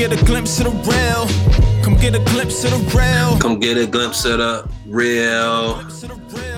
get a glimpse of the real. Come get a glimpse of the real. Come get a glimpse of the real.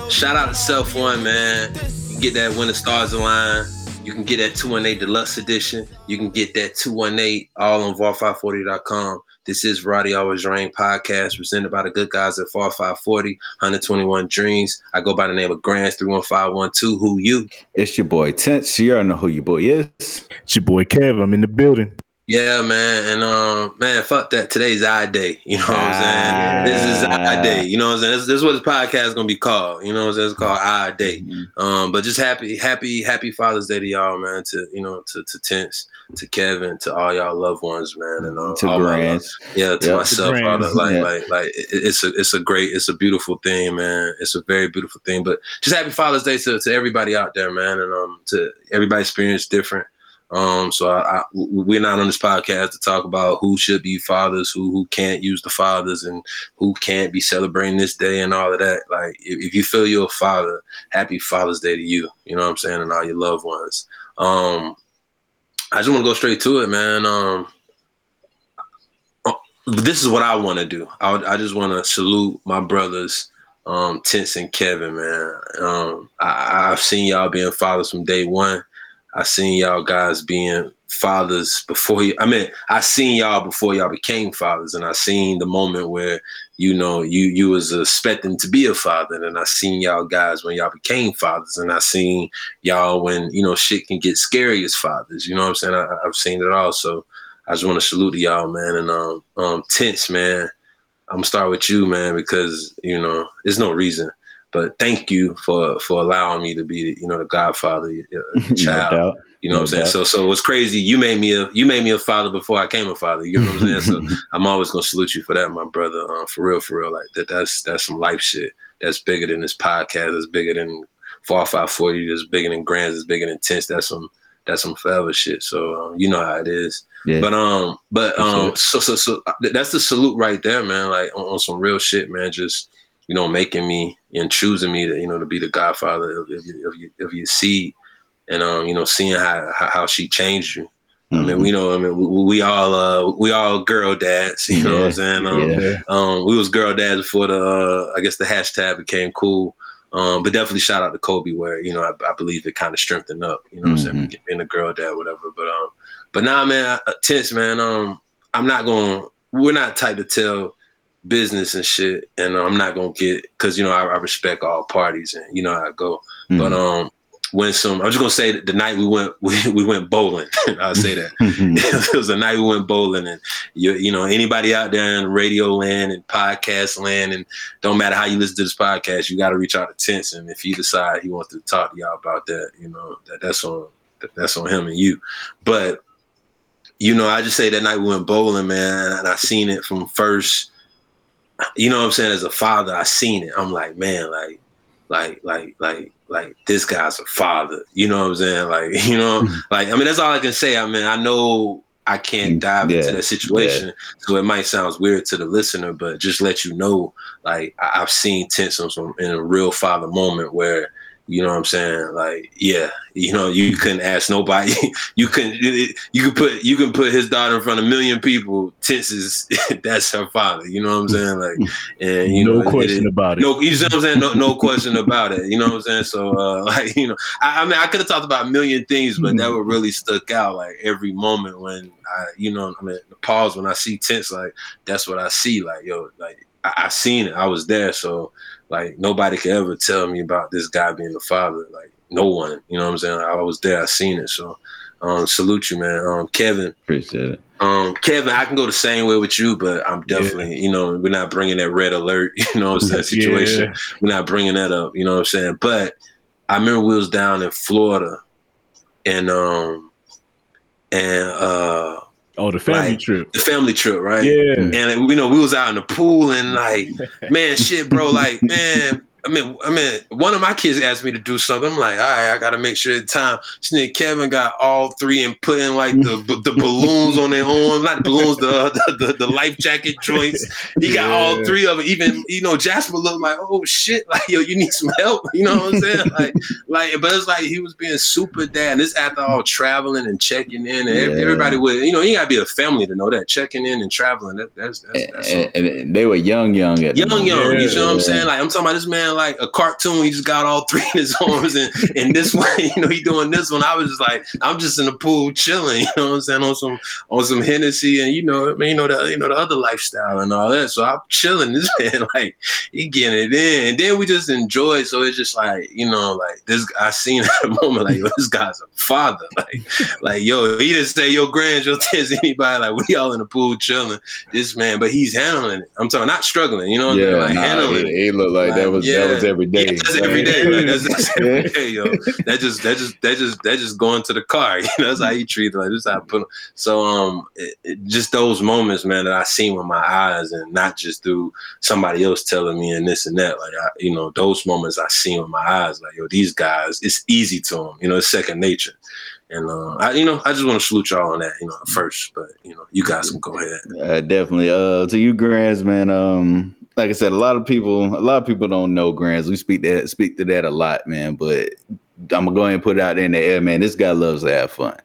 Shout out to Self One, man. You get that when the stars align. You can get that 218 Deluxe Edition. You can get that 218 all on FAR540.com. This is Roddy Always Rain podcast presented by the good guys at FAR 540, 121 Dreams. I go by the name of Grants 31512. Who you? It's your boy Tense. You already know who your boy is. It's your boy Kev. I'm in the building. Yeah, man. And um, man, fuck that. Today's I day. You know what I'm saying? This is I day. You know what I'm saying? This, this is what this podcast is gonna be called. You know what I'm saying? It's called I day. Mm-hmm. Um, but just happy, happy, happy Father's Day to y'all, man. To you know, to to Tense, to Kevin, to all y'all loved ones, man. And uh, To all my Grants. love- yeah, to Yep. myself, To all the, like, yeah. like, like, it- it's a, it's a great, it's a beautiful thing, man. It's a very beautiful thing. But just happy Father's Day to, to everybody out there, man, and um, to everybody experience different. Um, so I, I, we're not on this podcast to talk about who should be fathers, who who can't use the fathers, and who can't be celebrating this day and all of that. Like, if, if you feel you're a father, happy Father's Day to you. You know what I'm saying, and all your loved ones. Um, I just want to go straight to it, man. Um, uh, this is what I want to do. I, I just want to salute my brothers, um, Tense and Kevin, man. Um, I, I've seen y'all being fathers from day one. I seen y'all guys being fathers before you. I mean, I seen y'all before y'all became fathers, and I seen the moment where you know you you was expecting to be a father, and I seen y'all guys when y'all became fathers, and I seen y'all when you know shit can get scary as fathers. You know what I'm saying? I, I've seen it all. So I just want to salute to y'all, man, and um um tense, man. I'm gonna start with you, man, because you know there's no reason. But thank you for for allowing me to be, you know, the godfather, your No child. You know what I'm saying? doubt. So so what's crazy, you made me a you made me a father before I came a father. You know what I'm saying? So I'm always gonna salute you for that, my brother. Um, for real, for real. Like that that's that's some life shit. That's bigger than this podcast, that's bigger than Far 540, that's bigger than Grants, that's bigger than Tense. That's some that's some forever shit. So um, you know how it is. Yeah. But um, but um, sure. so so so uh, that's the salute right there, man. Like on, on some real shit, man. Just you know, making me and choosing me to you know to be the godfather of, of, your, of, of your seed, and um, you know, seeing how how, she changed you. I mean, Mhm. we know. I mean, we, we all uh, we all girl dads. You know what I'm saying? Um, Yeah. um, we was girl dads before the uh, I guess the hashtag became cool. Um, but definitely shout out to Kobe, where you know I, I believe it kind of strengthened up. You know what I'm saying? Being a girl dad, whatever. But um, but nah, man, uh, tense, man. Um, I'm not going. to We're not type to tell business and shit, and I'm not gonna get because you know I, I respect all parties and you know how I go. Mm-hmm. But um, when some, I'm just gonna say that the night we went we, we went bowling. I'll say that Mhm. it was the night we went bowling and you you know anybody out there in radio land and podcast land and don't matter how you listen to this podcast you got to reach out to Tense and if he decide he wants to talk to y'all about that you know that, that's on that, that's on him and you but you know I just say that night we went bowling man and I seen it from first you know what I'm saying? As a father I seen it. I'm like man like like like like like this guy's a father. You know what I'm saying? Like you know mm-hmm. like I mean that's all I can say. I mean I know I can't mm, dive into Yeah, that situation so it might sound weird to the listener but just let you know like I- I've seen tense on some in a real father moment where you know what I'm saying like yeah you know you couldn't ask nobody you can you can put you can put his daughter in front of a million people Tenses, that's her father you know what I'm saying like and you no know question it- about it. no, you see what I'm saying? No, no question about it. You know what I'm saying? So, uh, like, you know, I, I mean, I could have talked about a million things, but that would really stuck out. Like every moment when I, you know, I mean, pause when I see tense, like that's what I see. Like, yo, like I, I seen it. I was there. So, like, nobody could ever tell me about this guy being the father. Like, no one. You know what I'm saying? I was there. I seen it. So, um, salute you, man. Um, Kevin. Appreciate it. Um, Kevin, I can go the same way with you, but I'm definitely, you know, we're not bringing that red alert, you know, what I'm saying, situation. Yeah. We're not bringing that up, you know what I'm saying. But I remember we was down in Florida, and um, and uh, Oh, the family Right. trip. the family trip, right? Yeah. And you know, we was out in the pool, and like, man, shit, bro, like, man, I mean, I mean, one of my kids asked me to do something. I'm like, all right, I got to make sure the time. This Kevin got all three and put in like the the balloons on their arms, not the balloons, the, uh, the the, the life jacket joints. He got all three of them. Even you know, Jasper looked like, oh shit, like yo, you need some help. You know what I'm saying? Like, like, but it's like he was being super dad. And this after all traveling and checking in, and Yeah. everybody would, you know, you gotta be a family to know that checking in and traveling. That, that's that's, And, that's and- and they were young, young at Young, young, you know what I'm saying? Like I'm talking about this man, like a cartoon. He just got all three in his arms, and and this one, you know, he doing this one. I was just like, I'm just in the pool chilling. You know what I'm saying? On some on some Hennessy, and you know, I mean, you know the you know the other lifestyle and all that. So I'm chilling. This man, like, he getting it in, and then we just enjoy. it. So it's just like you know, like this. I seen at a moment like yo, this guy's a father. Like, like yo, he didn't say your grand, your tens, anybody. Like we all in the pool chilling. This man, but he's handling it. I'm talking, not struggling. You know what I mean? Yeah, Like nah, handling it. it, looked like that was yeah. That was every day. Yeah, that's every day. Like, that's, that's every day, yo. That just that just that just that just going to the car. You know, that's how he treated. Like this how I put him. So um, it, it- just those moments, man, that I seen with my eyes, and not just through somebody else telling me and this and that. Like I, you know, those moments I seen with my eyes. Like yo, these guys, it's easy to them. You know, it's second nature. And uh, I, you know, I just want to salute y'all on that. You know, first, but you know, you guys can go ahead. Uh, definitely. Uh, to you, Grands, man. Um, like I said, a lot of people, a lot of people don't know Grands. We speak that, speak to that a lot, man. But I'm gonna go ahead and put it out there in the air, man. This guy loves to have fun.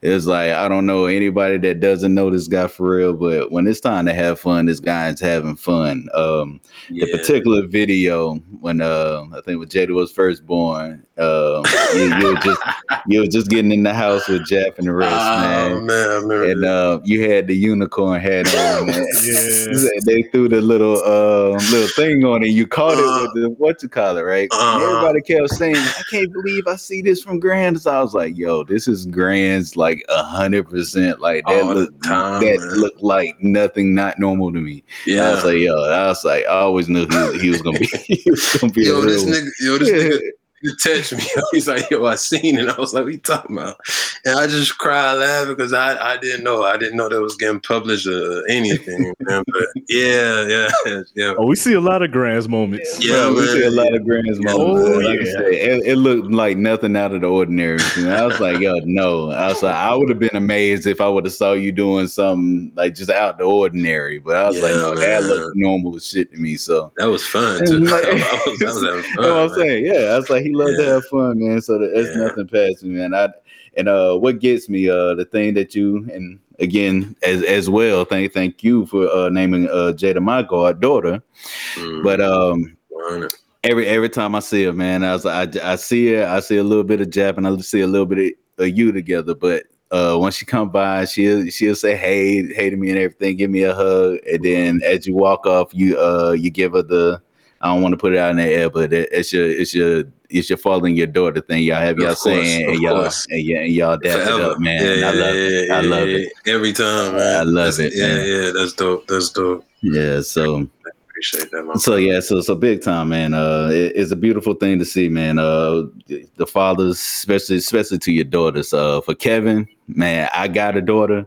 It's like I don't know anybody that doesn't know this guy for real, but when it's time to have fun, this guy is having fun. Um, Yeah. the particular video when uh, I think when Jada was first born, um, you, you were just you were just getting in the house with Jeff and the rest, man. Oh man, remember And uh, you had the unicorn hat on, man. Yeah. they threw the little uh, little thing on it. You caught Uh, it with the what you call it, right? Uh-huh. Everybody kept saying, "I can't believe I see this from Grand's." I was like, "Yo, this is Grand's like a hundred percent. Like that look time, that man. looked like nothing not normal to me." yeah. I was like, "Yo," I was like, I always knew he, he was gonna be. he was gonna be yo, this nigga, yo, this nigga, he texted me. He's like, yo, I seen it. I was like, what you talking about? And I just cried laughing because I, I didn't know. I didn't know that was getting published or anything. man. But yeah, yeah, yeah. Oh, we see a lot of Grand's moments. Yeah, Bro, we man. see a lot of Grand's Yeah. moments. Oh, Like I yeah. said, it, it looked like nothing out of the ordinary. You know, I was like, yo, no. I was like, I would have been amazed if I would have saw you doing something like just out the ordinary. But I was like, Yeah, no, that looked normal as shit to me. So That was fun too. Like- I was, I was having That's fun. what I'm man. saying. Yeah, I was like, he loves to have fun, man. So that, that's Yeah. nothing past me, man. I and uh, what gets me, uh, the thing that you and again as as well. Thank thank you for uh naming uh Jada my goddaughter. Mm, But um, every every time I see her, man, I was like, I, I see her, I see a little bit of Jap, and I see a little bit of, of you together. But uh, when she come by, she'll she'll say hey, hey to me and everything, give me a hug, and then as you walk off, you uh you give her the. I don't want to put it out in the air, but it, it's your it's your it's your father and your daughter thing. Y'all have Of y'all saying and y'all and, y- and y'all dap it up, man. Yeah, I love yeah, it. yeah, I love yeah, it. yeah. Every time, man. I love That's- it, Yeah, man. yeah. That's dope. That's dope. Yeah, so I Appreciate that, man. So yeah, so so big time, man. Uh, it- it's a beautiful thing to see, man. Uh, the- the fathers, especially especially to your daughters. Uh, for Kevin, man, I got a daughter.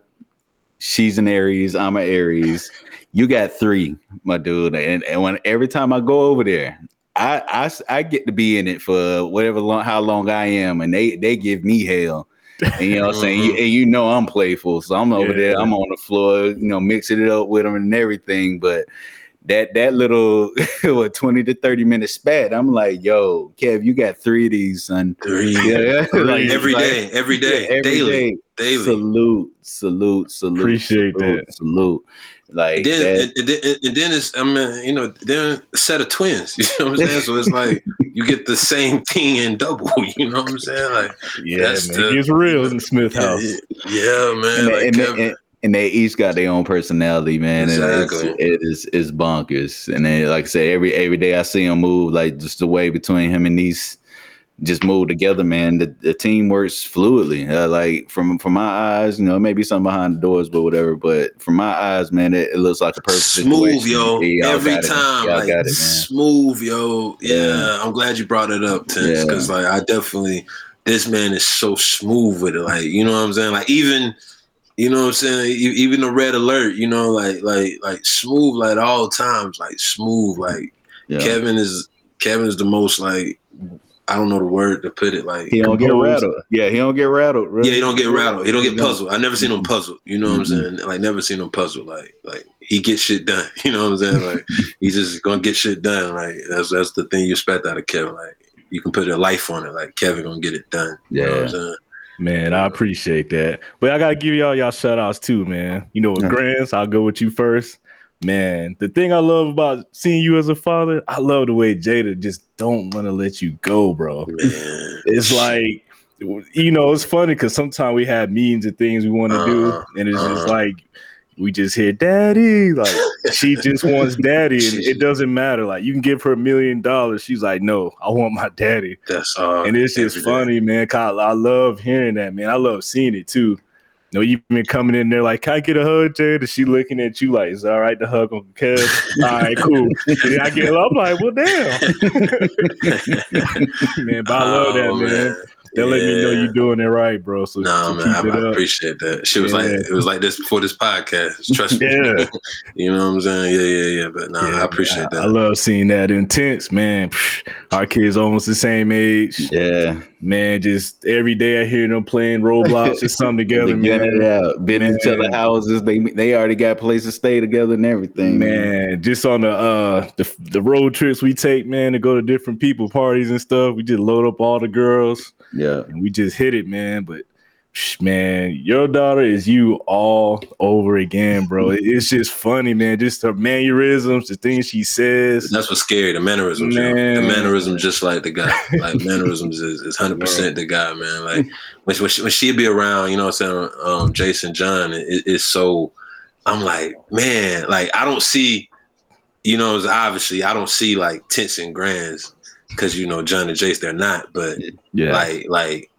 She's an Aries. I'm an Aries. You got three, my dude. And and when every time I go over there, I I, I get to be in it for whatever long how long I am, and they they give me hell. And you know what I'm saying? You, and you know I'm playful, so I'm over there. I'm on the floor, you know, mixing it up with them and everything. But that that little what 20 to 30 minute spat, I'm like, yo, Kev, you got three of these, son. Three. Yeah, Like, every like, day, every day, yeah, every daily, day. daily. Salute, salute, salute. Appreciate salute, that. Salute. Like And then, that, and, and then, and then it's, I mean, you know, then a set of twins. You know what I'm saying? So it's like you get the same thing in double. You know what I'm saying? Like, Yeah, That's man. the- it real in the Smith House. yeah, man. and, like and, Kevin- and, and they each got their own personality, man. And Exactly. it's, it is it's bonkers. And then, like I said, every every day I see him move, like just the way between him and these just move together, man. The, the team works fluidly. Uh, like from from my eyes, you know, maybe something behind the doors, but whatever. But from my eyes, man, it, it looks like a perfect smooth, situation. yo. Yeah, Every time, like got it, smooth, yo. Yeah, Yeah. I'm glad you brought it up, Yeah. because like I definitely, this man is so smooth with it. Like, you know what I'm saying? Like even, you know what I'm saying? Even the red alert, you know, like like like smooth, like all times, like smooth. Like Yeah. Kevin is Kevin's the most like I don't know the word to put it like He don't get rattled. Yeah, he don't get rattled. Really. yeah, he don't get rattled. He don't get puzzled. I never seen him puzzled. You know what I'm saying? Like never seen him puzzled. Like like he gets shit done. You know what I'm saying? Like he's just gonna get shit done. Like that's that's the thing you expect out of Kevin. Like you can put a life on it. Like Kevin gonna get it done. You know what I'm Yeah. saying? Man, I appreciate that. But I gotta give y'all y'all shout outs too, man. You know, with Yeah. Grants, I'll go with you first. Man, the thing I love about seeing you as a father, I love the way Jada just don't want to let you go, bro. It's like you know, it's funny because sometimes we have meetings and things we want to do, Uh-huh, and it's just uh-huh. like we just hear daddy. Like she just wants daddy, and it doesn't matter. Like you can give her a million dollars. She's like, No, I want my daddy. that's all. and it's just every day. funny, man. I, I love hearing that, man. I love seeing it too. Know, you've been coming in there like, "Can I get a hug, Jade?" And she looking at you like, "Is it all right to hug Uncle Kev?" all right, cool. And I get, I'm like, "Well, damn, man." But I love that, Oh, man. They let me know you're doing it right, bro. So, No, so man, I, keep it I appreciate that. She was like, it was like this before this podcast. Trust me. Yeah. you know what I'm saying? Yeah, yeah, yeah. But no, Yeah, I appreciate man, I, that. I love seeing that intense, man. Our kids almost the same age, Yeah. man. Just every day I hear them playing Roblox or something together, They get man. it out. Been in each other houses. They they already got places to stay together and everything. Man, just on the uh the, the road trips we take, man, to go to different people parties and stuff. We just load up all the girls Yeah. and we just hit it, man. But man, your daughter is you all over again, bro. It's just funny, man. Just her mannerisms, the things she says. That's what's scary. The mannerisms. Man. the mannerism, just like the guy. Like mannerisms is is hundred percent the guy, man. Like when when she, when she be around, you know, what I'm saying, um, Jason John, it, it's so. I'm like, man, like I don't see, you know, it's obviously I don't see like tents and grands because you know John and Jace they're not, but Yeah. like like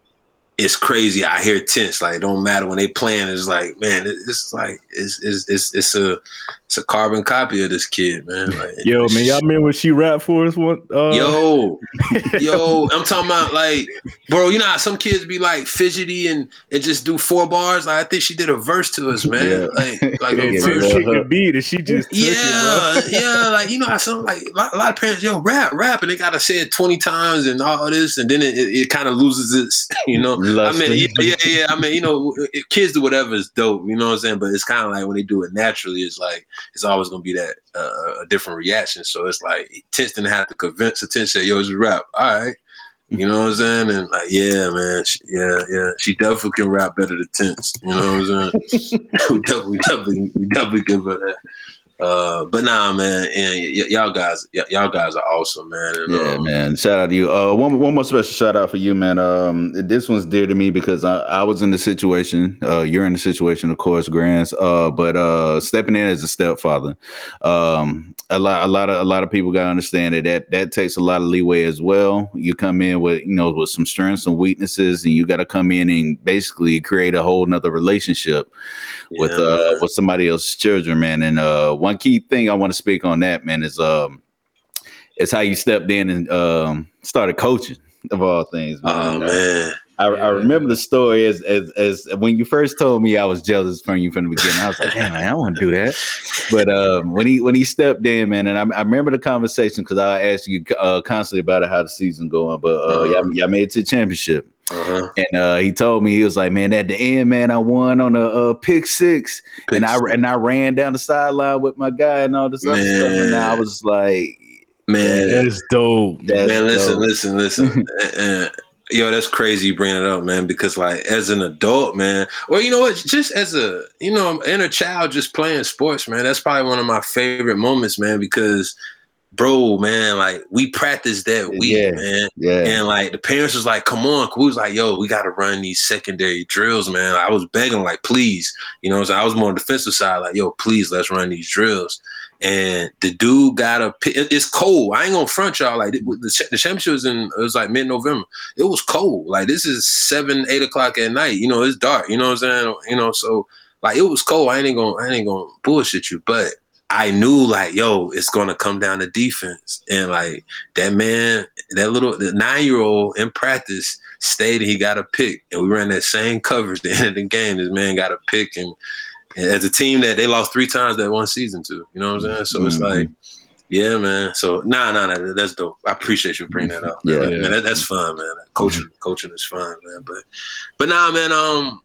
it's crazy. I hear tense. Like it don't matter when they playing. It's like man, it's like it's it's it's it's a it's a carbon copy of this kid, man. Like, Yo, man, y'all remember when she rapped for us one uh Yo, yo, I'm talking about like, bro. You know how some kids be like fidgety and and just do four bars. Like I think she did a verse to us, man. Yeah. Like like a verse. kicked the beat and she just took Yeah, it, yeah, like you know how some like a lot, a lot of parents, yo, rap, rap, and they gotta say it twenty times and all this, and then it, it, it kind of loses its, you know. I mean, yeah, yeah, yeah. I mean, you know, kids do whatever is dope, you know what I'm saying. But it's kind of like when they do it naturally, it's like it's always gonna be that uh, a different reaction. So it's like Tense didn't have to convince attention. Yo, it's rap. All right, you know what I'm saying? And like, yeah, man, she, yeah, yeah, she definitely can rap better than Tense. You know what I'm saying? we definitely, definitely, we definitely give her that. Uh, but nah, man, and y- y'all guys, y- y'all guys are awesome, man. And, Yeah, um, man. Shout out to you. Uh, one one more special shout out for you, man. Um, this one's dear to me because I, I was in the situation. Uh, you're in the situation, of course, Grants. Uh, but uh, stepping in as a stepfather, um, a lot, a lot of, a lot of people gotta understand that that that takes a lot of leeway as well. You come in with, you know, with some strengths and weaknesses, and you got to come in and basically create a whole nother relationship with uh man. with somebody else's children, man. And uh one key thing I want to speak on that, man, is um is how you stepped in and um started coaching of all things. oh man. man. I, I remember the story as, as as when you first told me I was jealous from you from the beginning. I was like, damn, man, I don't want to do that. But um, when he when he stepped in, man, and I, I remember the conversation because I asked you uh, constantly about it, how the season going. But uh, y'all, y'all made it to the championship. Uh-huh. And uh, he told me he was like, "Man, at the end, man, I won on a uh, pick six, and I and I ran down the sideline with my guy and all this other stuff." And I was like, man, That's dope. That's man, listen, dope. listen, listen. Uh, yo, that's crazy you bring it up, man. Because like as an adult, man, or you know what, just as a you know inner child, just playing sports, man. That's probably one of my favorite moments, man. Because, bro, man, like we practiced that week, Yeah. man. "Yeah, And like the parents was like, "Come on!" We was like, "Yo, we got to run these secondary drills, man." I was begging, like, "Please," you know. So I was more on the defensive side, like, "Yo, please, let's run these drills." And the dude got a. It's cold. I ain't gonna front y'all. Like the, the championship was in. It was like mid November. It was cold. Like this is seven, eight o'clock at night. You know, it's dark. You know what I'm saying? You know, so like it was cold. I ain't gonna. I ain't gonna bullshit you, but. I knew like, yo, it's gonna come down to defense, and like that man, that little nine year old in practice stayed and he got a pick, and we ran that same coverage. The end of the game, this man got a pick, and, and as a team that they lost three times that one season too. You know what I'm saying? So it's Mhm. like Yeah, man. So nah, nah, nah. That's dope. I appreciate you bringing that up. Yeah. man. Man, that, that's fun, man. Coaching, coaching is fun, man. But, but nah, man. Um,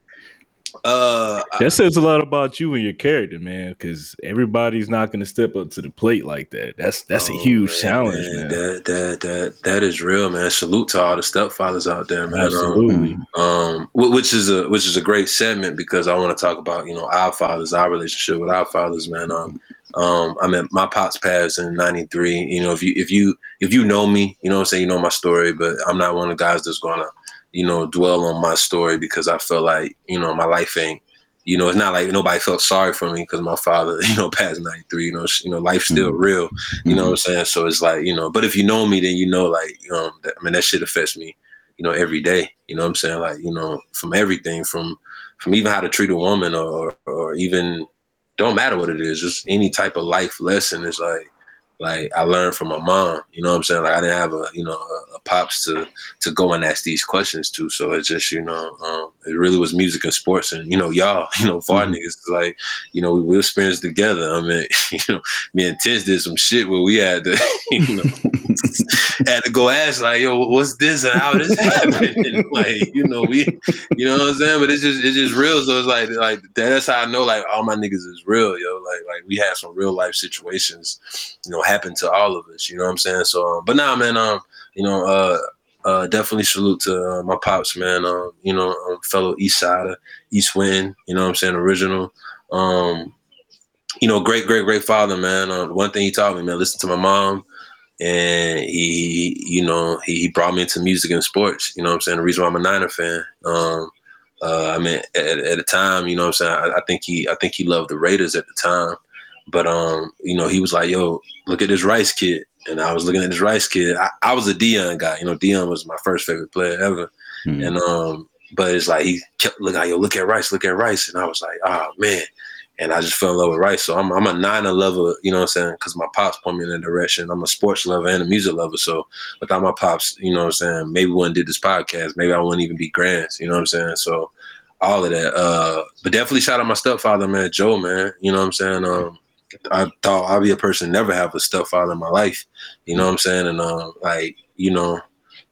uh, That says a lot about you and your character, man. Because everybody's not going to step up to the plate like that. That's that's a oh, huge man, challenge, man. That that that that is real, man. Salute to all the stepfathers out there, man. Um, Absolutely. um wh- which is a which is a great segment because I want to talk about you know our fathers, our relationship with our fathers, man. Um, um, I mean, my pops passed in '93. You know, if you if you if you know me, you know, what I'm saying you know my story, but I'm not one of the guys that's gonna you know dwell on my story because I feel like you know my life ain't. You know, it's not like nobody felt sorry for me because my father, you know, passed '93. You know, you know, life's still real. You know what I'm saying? So it's like, you know, but if you know me, then you know, like, um, that, I mean, that shit affects me, you know, every day. You know what I'm saying? Like, you know, from everything, from from even how to treat a woman, or or even don't matter what it is, just any type of life lesson is like, like I learned from my mom. You know what I'm saying? Like I didn't have a you know a, a pops to to go and ask these questions to. So it's just you know, um, it really was music and sports, and you know, y'all, you know, far Mhm. niggas like, you know, we, we experienced together. I mean, you know me and Tish did some shit where we had to, you know, had to go ask like, yo, what's this and how this happened? like, you know, we, you know what I'm saying? But it's just, it's just real. So it's like, like that's how I know like all my niggas is real, yo. Like, like we had some real life situations, you know, happen to all of us. You know what I'm saying? So, um, but now, man, um, you know, uh, uh, definitely salute to uh, my pops, man. Um, you know, um, fellow East Sider, East Wind. You know what I'm saying? Original. Um, you know, great, great, great father, man. Um, one thing he taught me, man, listen to my mom, and he, you know, he, he brought me into music and sports. You know what I'm saying? The reason why I'm a Niner fan. Um, uh, I mean, at, at the time, you know what I'm saying? I, I think he, I think he loved the Raiders at the time, but um, you know, he was like, "Yo, look at this Rice kid," and I was looking at this Rice kid. I, I was a Deion guy. You know, Deion was my first favorite player ever. Mhm. And um, but it's like he kept looking, yo, look at Rice, look at Rice, and I was like, oh man, and I just fell in love with Rice. So I'm I'm a Niner lover, you know what I'm saying? Because my pops put me in that direction. I'm a sports lover and a music lover. So without my pops, you know what I'm saying? Maybe we wouldn't did this podcast. Maybe I wouldn't even be Grants. You know what I'm saying? So all of that. Uh, but definitely shout out my stepfather, man, Joe, man. You know what I'm saying? Um, I thought I'd be a person never have a stepfather in my life. You know what I'm saying? And um, like, you know,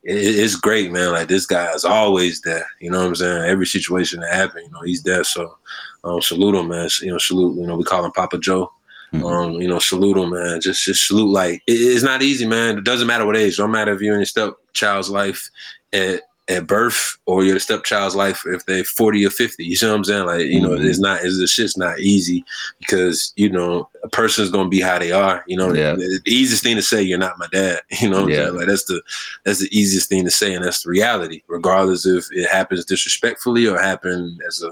it, it's great, man. Like this guy is always there. You know what I'm saying? Every situation that happened, you know, he's there. So um, salute him, man. You know, salute. You know, we call him Papa Joe. Mhm. Um, you know, salute him, man. Just, just salute. Like it- it's not easy, man. It doesn't matter what age. Don't matter if you're in your stepchild's life at at birth or your stepchild's life if they're 40 or 50. You see what I'm saying? Like, you know, Mhm. it's not. It's this shit's not easy because you know a person's gonna be how they are. You know, Yeah. the, the easiest thing to say, you're not my dad. You know, Yeah. saying? like that's the that's the easiest thing to say, and that's the reality, regardless if it happens disrespectfully or happen as a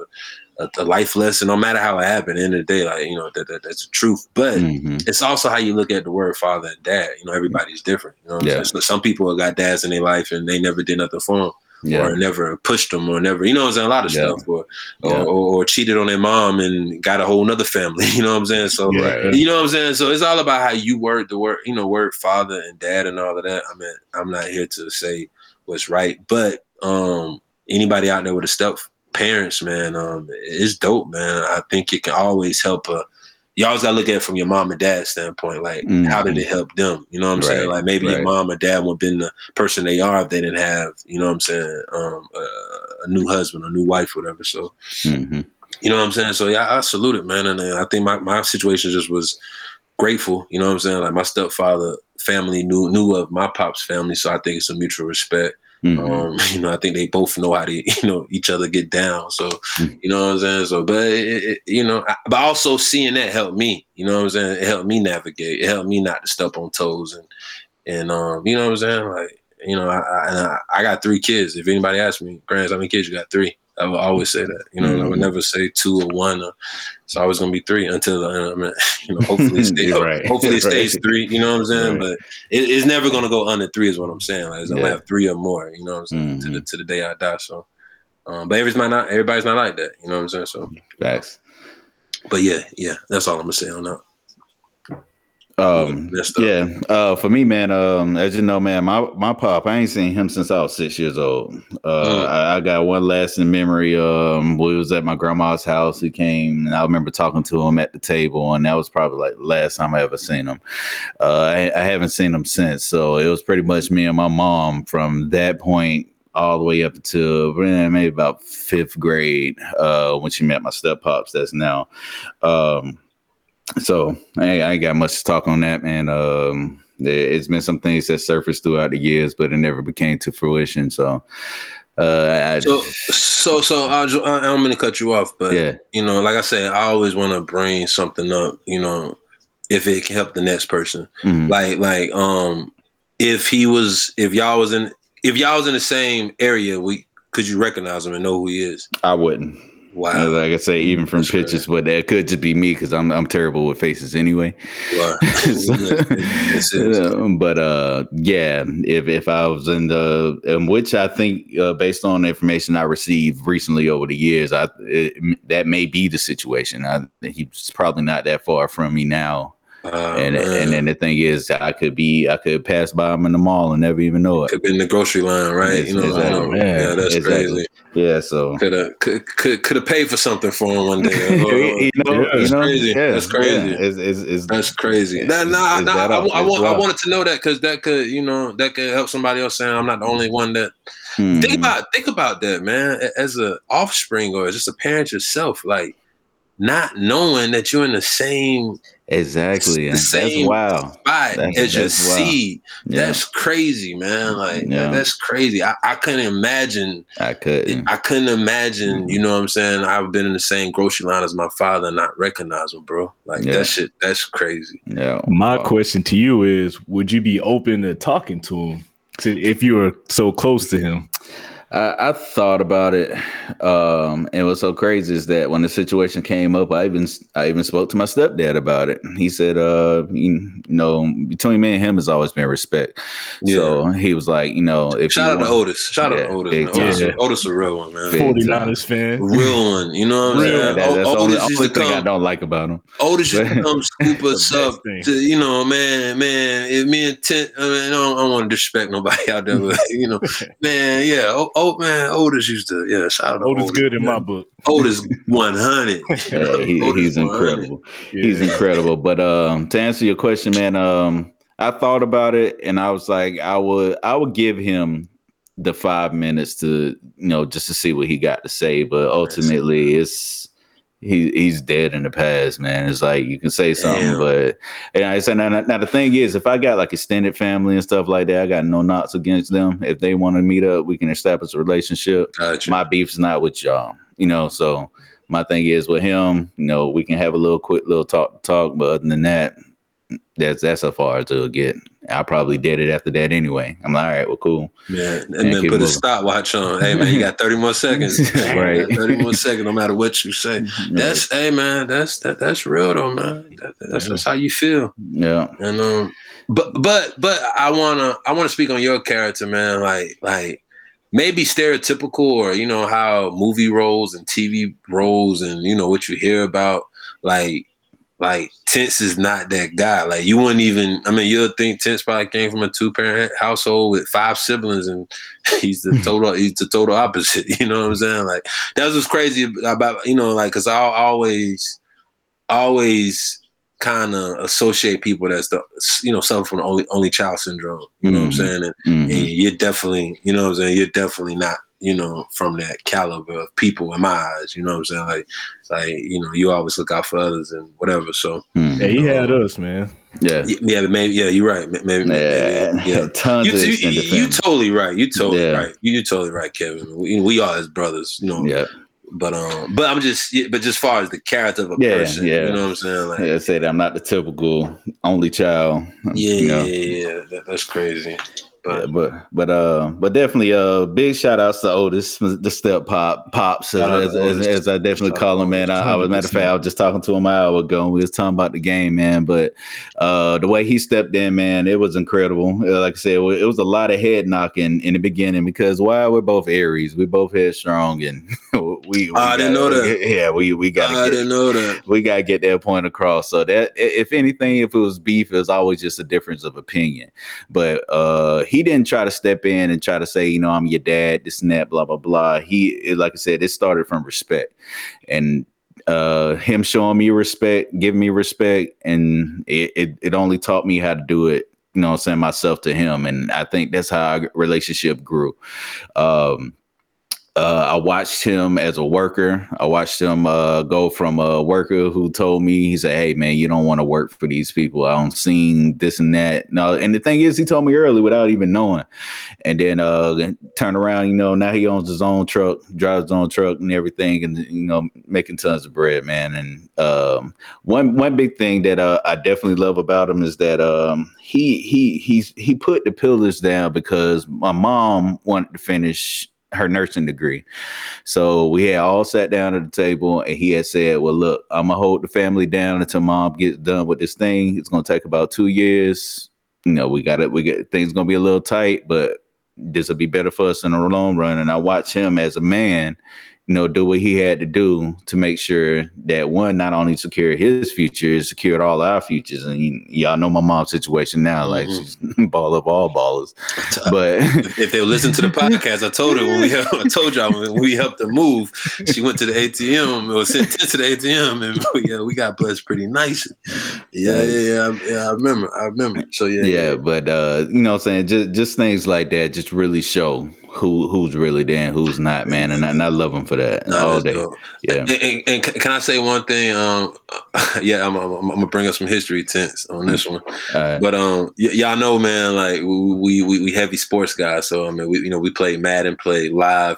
a, a life lesson. No matter how it happened, in the, end of the day, like you know that, that that's the truth. But Mhm. it's also how you look at the word father and dad. You know, everybody's different. You know, what I'm Yeah. saying? So some people have got dads in their life and they never did nothing for them, Yeah. or never pushed them, or never, you know, what I'm saying a lot of Yeah. stuff, or, Yeah. or or cheated on their mom and got a whole nother family. You know what I'm saying? So. You know what I'm saying? So it's all about how you word the word, you know, word father and dad and all of that. I mean, I'm not here to say what's right, but um anybody out there with a step parents, man, um, it's dope, man. I think it can always help a you always gotta look at it from your mom and dad standpoint. Like, how did it help them? You know what I'm saying? Like maybe your mom or dad would have been the person they are if they didn't have, you know what I'm saying, um, uh, a new husband, a new wife, whatever. So Mhm. you know what I'm saying? So yeah, I salute it, man. And uh, I think my, my situation just was grateful. You know what I'm saying? Like my stepfather family knew knew of my pop's family, so I think it's a mutual respect. Mhm. Um, you know, I think they both know how to, you know, each other get down. So, you know what I'm saying? So, but it, it, you know, I, but also seeing that helped me. You know what I'm saying? It helped me navigate. It helped me not to step on toes and and um, you know what I'm saying? Like, you know, I I, I got three kids. If anybody asks me, Grants, how many kids you got? Three. I will always say that. You know, I would Mhm. never say two or one. Or, it's always gonna be three until uh, I mean, you know, hopefully, You're right. hopefully it stays Right. three. You know what I'm saying? Right. But it, it's never gonna go under three, is what I'm saying. Like, it's gonna Yeah. have three or more. You know what I'm saying? To the Mhm. to the day I die. So, um, but everybody's not everybody's not like that. You know what I'm saying? So, Facts. but yeah, yeah, that's all I'm gonna say on that. Um, yeah. Uh, for me, man. Um, as you know, man, my my pop, I ain't seen him since I was six years old. Uh, Mm. I, I got one lasting memory. Um, we was at my grandma's house. He came, and I remember talking to him at the table, and that was probably like the last time I ever seen him. Uh, I, I haven't seen him since. So it was pretty much me and my mom from that point all the way up to maybe about fifth grade uh, when she met my step pops. That's now. Um, so I, I ain't got much to talk on that, man. Um, there, it's been some things that surfaced throughout the years, but it never became to fruition. So, uh, I, So, so, so I, I, don't mean to cut you off, but yeah, you know, like I said, I always want to bring something up. You know, if it can help the next person. mhm. Like, like, um, if he was, if y'all was in, if y'all was in the same area, we could you recognize him and know who he is? I wouldn't. Wow. Like I say, even from That's pictures, but that could just be me because I'm I'm terrible with faces anyway. Wow. So- It's- it's- but uh, yeah, if if I was in the, in which I think uh, based on the information I received recently over the years, I it, that may be the situation. I, he's probably not that far from me now, Oh, and man. and then the thing is, I could be, I could pass by him in the mall and never even know it. could be in the grocery line, right? Yes, you know, exactly. I know. Man, yeah, that's exactly. crazy. Yeah, so Could have could could could have paid for something for him one day. you know, Yeah, you that's know, crazy. yeah, That's crazy. yeah, it's, it's, it's, That's crazy. Nah, nah, nah, that I. I, want, I wanted to know that because that could, you know, that could help somebody else saying I'm not the only one that. hmm. Think about, think about that, man. As a offspring or just a parent yourself, like not knowing that you're in the same exactly. the and same that's wild. spot That's- as your that's wild. seed. Yeah, That's crazy, man. Like Yeah. that's crazy. I, I couldn't imagine. I couldn't. I couldn't imagine. You know what I'm saying? I've been in the same grocery line as my father and not recognize him, bro. Like Yeah. that shit. That's crazy. Yeah. My Wow. question to you is: Would you be open to talking to him to, if you were so close to him? I, I thought about it, um, and what's so crazy is that when the situation came up, I even I even spoke to my stepdad about it. He said, "Uh, you know, between me and him has always been respect." So he was like, "You know, if Shout you out to want- Otis. Shout out Yeah, to Otis. big man. Otis, time. Otis a real one, man. Big 49ers fan. Real one. You know what I'm Real. saying? That- O- that's the only, only to thing I don't like about him." Otis used to come scoop us up. To, you know, man, man. If me and Tent, I, mean, I don't, I don't want to disrespect nobody out there, but you know, man, yeah. Oh, oh man, Otis used to, yeah. Shout out to Otis Otis. good in my book. Otis 100. Yeah, he, he's 100. incredible. He's incredible. But um, to answer your question, man, um, I thought about it and I was like, I would, I would give him the five minutes to, you know, just to see what he got to say. But ultimately, it's he he's dead in the past, man. It's like you can say something, Damn. but and I said now, now the thing is, if I got like extended family and stuff like that, I got no knots against them. If they want to meet up, we can establish a relationship Gotcha. my beef's not with y'all, you know. So my thing is with him, you know, we can have a little quick little talk talk, but other than that, that's that's as far as it'll get. I probably did it after that anyway. I'm like, all right, well, cool. Man, and Yeah, then put a moving. stopwatch on. Hey man, you got 30 more seconds. Right. 30 more seconds, no matter what you say. That's hey man, that's that, that's real though, man. That, that's, that's how you feel. yeah, And um, but but but I wanna I wanna speak on your character, man. Like like maybe stereotypical or you know how movie roles and TV roles and you know what you hear about like like Tense is not that guy. Like you wouldn't even. I mean, you'll think Tense probably came from a two parent household with five siblings, and he's the total. he's the total opposite. You know what I'm saying? Like that's what's crazy about you know like because I always always kind of associate people that's the you know suffer from the only only child syndrome. You know what I'm Mhm. saying? And, Mhm. and you're definitely you know what I'm saying. You're definitely not you know from that caliber of people in my eyes. You know what I'm saying? Like like you know you always look out for others and whatever. So Mhm. Yeah, he had us, man. yeah, yeah, but maybe yeah, you're right. Maybe, maybe yeah, yeah. tons You, of you, you totally right. You totally Yeah. right. You, you're totally right, Kevin. We, we are as brothers, you know. yeah, But um, but I'm just, but just far as the character of a Yeah, person, yeah. you know what I'm saying? Like, yeah. I said I'm not the typical only child. yeah, you know. yeah, yeah, yeah. That, that's crazy. But but but uh but definitely uh big shout outs to Otis the step pop pops out as, as, as I definitely call him man I, I was matter of fact I was just talking to him an hour ago and we was talking about the game man but uh the way he stepped in man it was incredible Uh, like I said it was, a lot of head knocking in the beginning because why we're both Aries we both headstrong and we, we I didn't know gotta- that. Yeah, we we got. I didn't know that. we gotta get that point across. So that if anything, if it was beef, it was always just a difference of opinion. But uh he didn't try to step in and try to say, you know, I'm your dad, this and that, blah blah blah. He like I said, it started from respect and uh him showing me respect, giving me respect, and it, it it only taught me how to do it, you know, I'm saying myself to him. And I think that's how our relationship grew. Um uh, I watched him as a worker. I watched him uh, go from a worker who told me, he said, Hey, man, you don't want to work for these people. I don't seen this and that. No, and the thing is, he told me early without even knowing. And then uh, turn around, you know, now he owns his own truck, drives his own truck and everything, and, you know, making tons of bread, man. And um, one one big thing that uh, I definitely love about him is that um, he he he's he put the pillars down because my mom wanted to finish her nursing degree. So we had all sat down at the table and he had said, Well, look, I'm gonna hold the family down until mom gets done with this thing. It's gonna take about two years. You know, we got it, we get things gonna be a little tight, but this will be better for us in the long run. And I watch him as a man, you know, do what he had to do to make sure that one not only secured his future, it secured all our futures. And y- y'all know my mom's situation now, like Mhm. she's ball of all ballers. But if they listen to the podcast, I told her when we helped, I told y'all when we helped her move, she went to the ATM or sent 10 to the ATM and yeah, we got blessed pretty nice. Yeah, yeah, yeah, I, yeah. I remember, I remember. So yeah, yeah, but uh, you know what I'm saying? Just just things like that just really show who who's really there and who's not, man. And I, and I love him for that No, all day. dope. Yeah. And, and, and can I say one thing? Um, yeah, I'm, I'm, I'm gonna bring up some history tense on this one. Uh, But um, y- y'all know, man, like we, we we heavy sports guys. So I mean, we you know we play Madden, play live,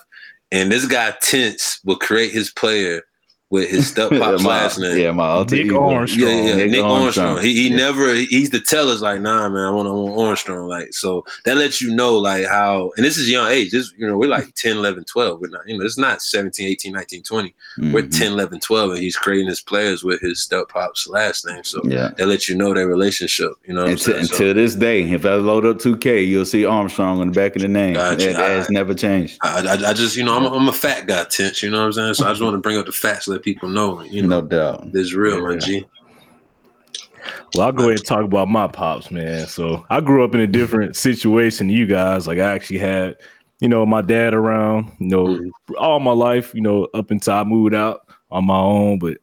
and this guy Tense will create his player with his step pop's my, last name. Yeah, my alter Nick ego. Armstrong. Yeah, yeah, Nick Nick, Armstrong. Armstrong. He, he Yeah. never he's the teller's like, nah, man, I want I want Armstrong. Like, so that lets you know like how and this is young age. This you know, we're like 10, 11, 12. We're not, you know, it's not 17, 18, 19, 20. We're Mhm. 10, 11, 12, and he's creating his players with his step pop's last name. So Yeah. that lets you know their relationship. You know what I'm Until. So- this day, if I load up 2K, you'll see Armstrong on the back of the name. Gotcha. That, that has Alright. never changed. I, I, I just, you know, I'm a, I'm a fat guy, tense. You know what I'm saying? So I just want to bring up the facts, let people know. You know, No doubt. this real, my Yeah. G. Well, I'll go ahead and talk about my pops, man. So I grew up in a different situation than you guys. Like I actually had, you know, my dad around, you know, Mhm. all my life, you know, up until I moved out on my own. But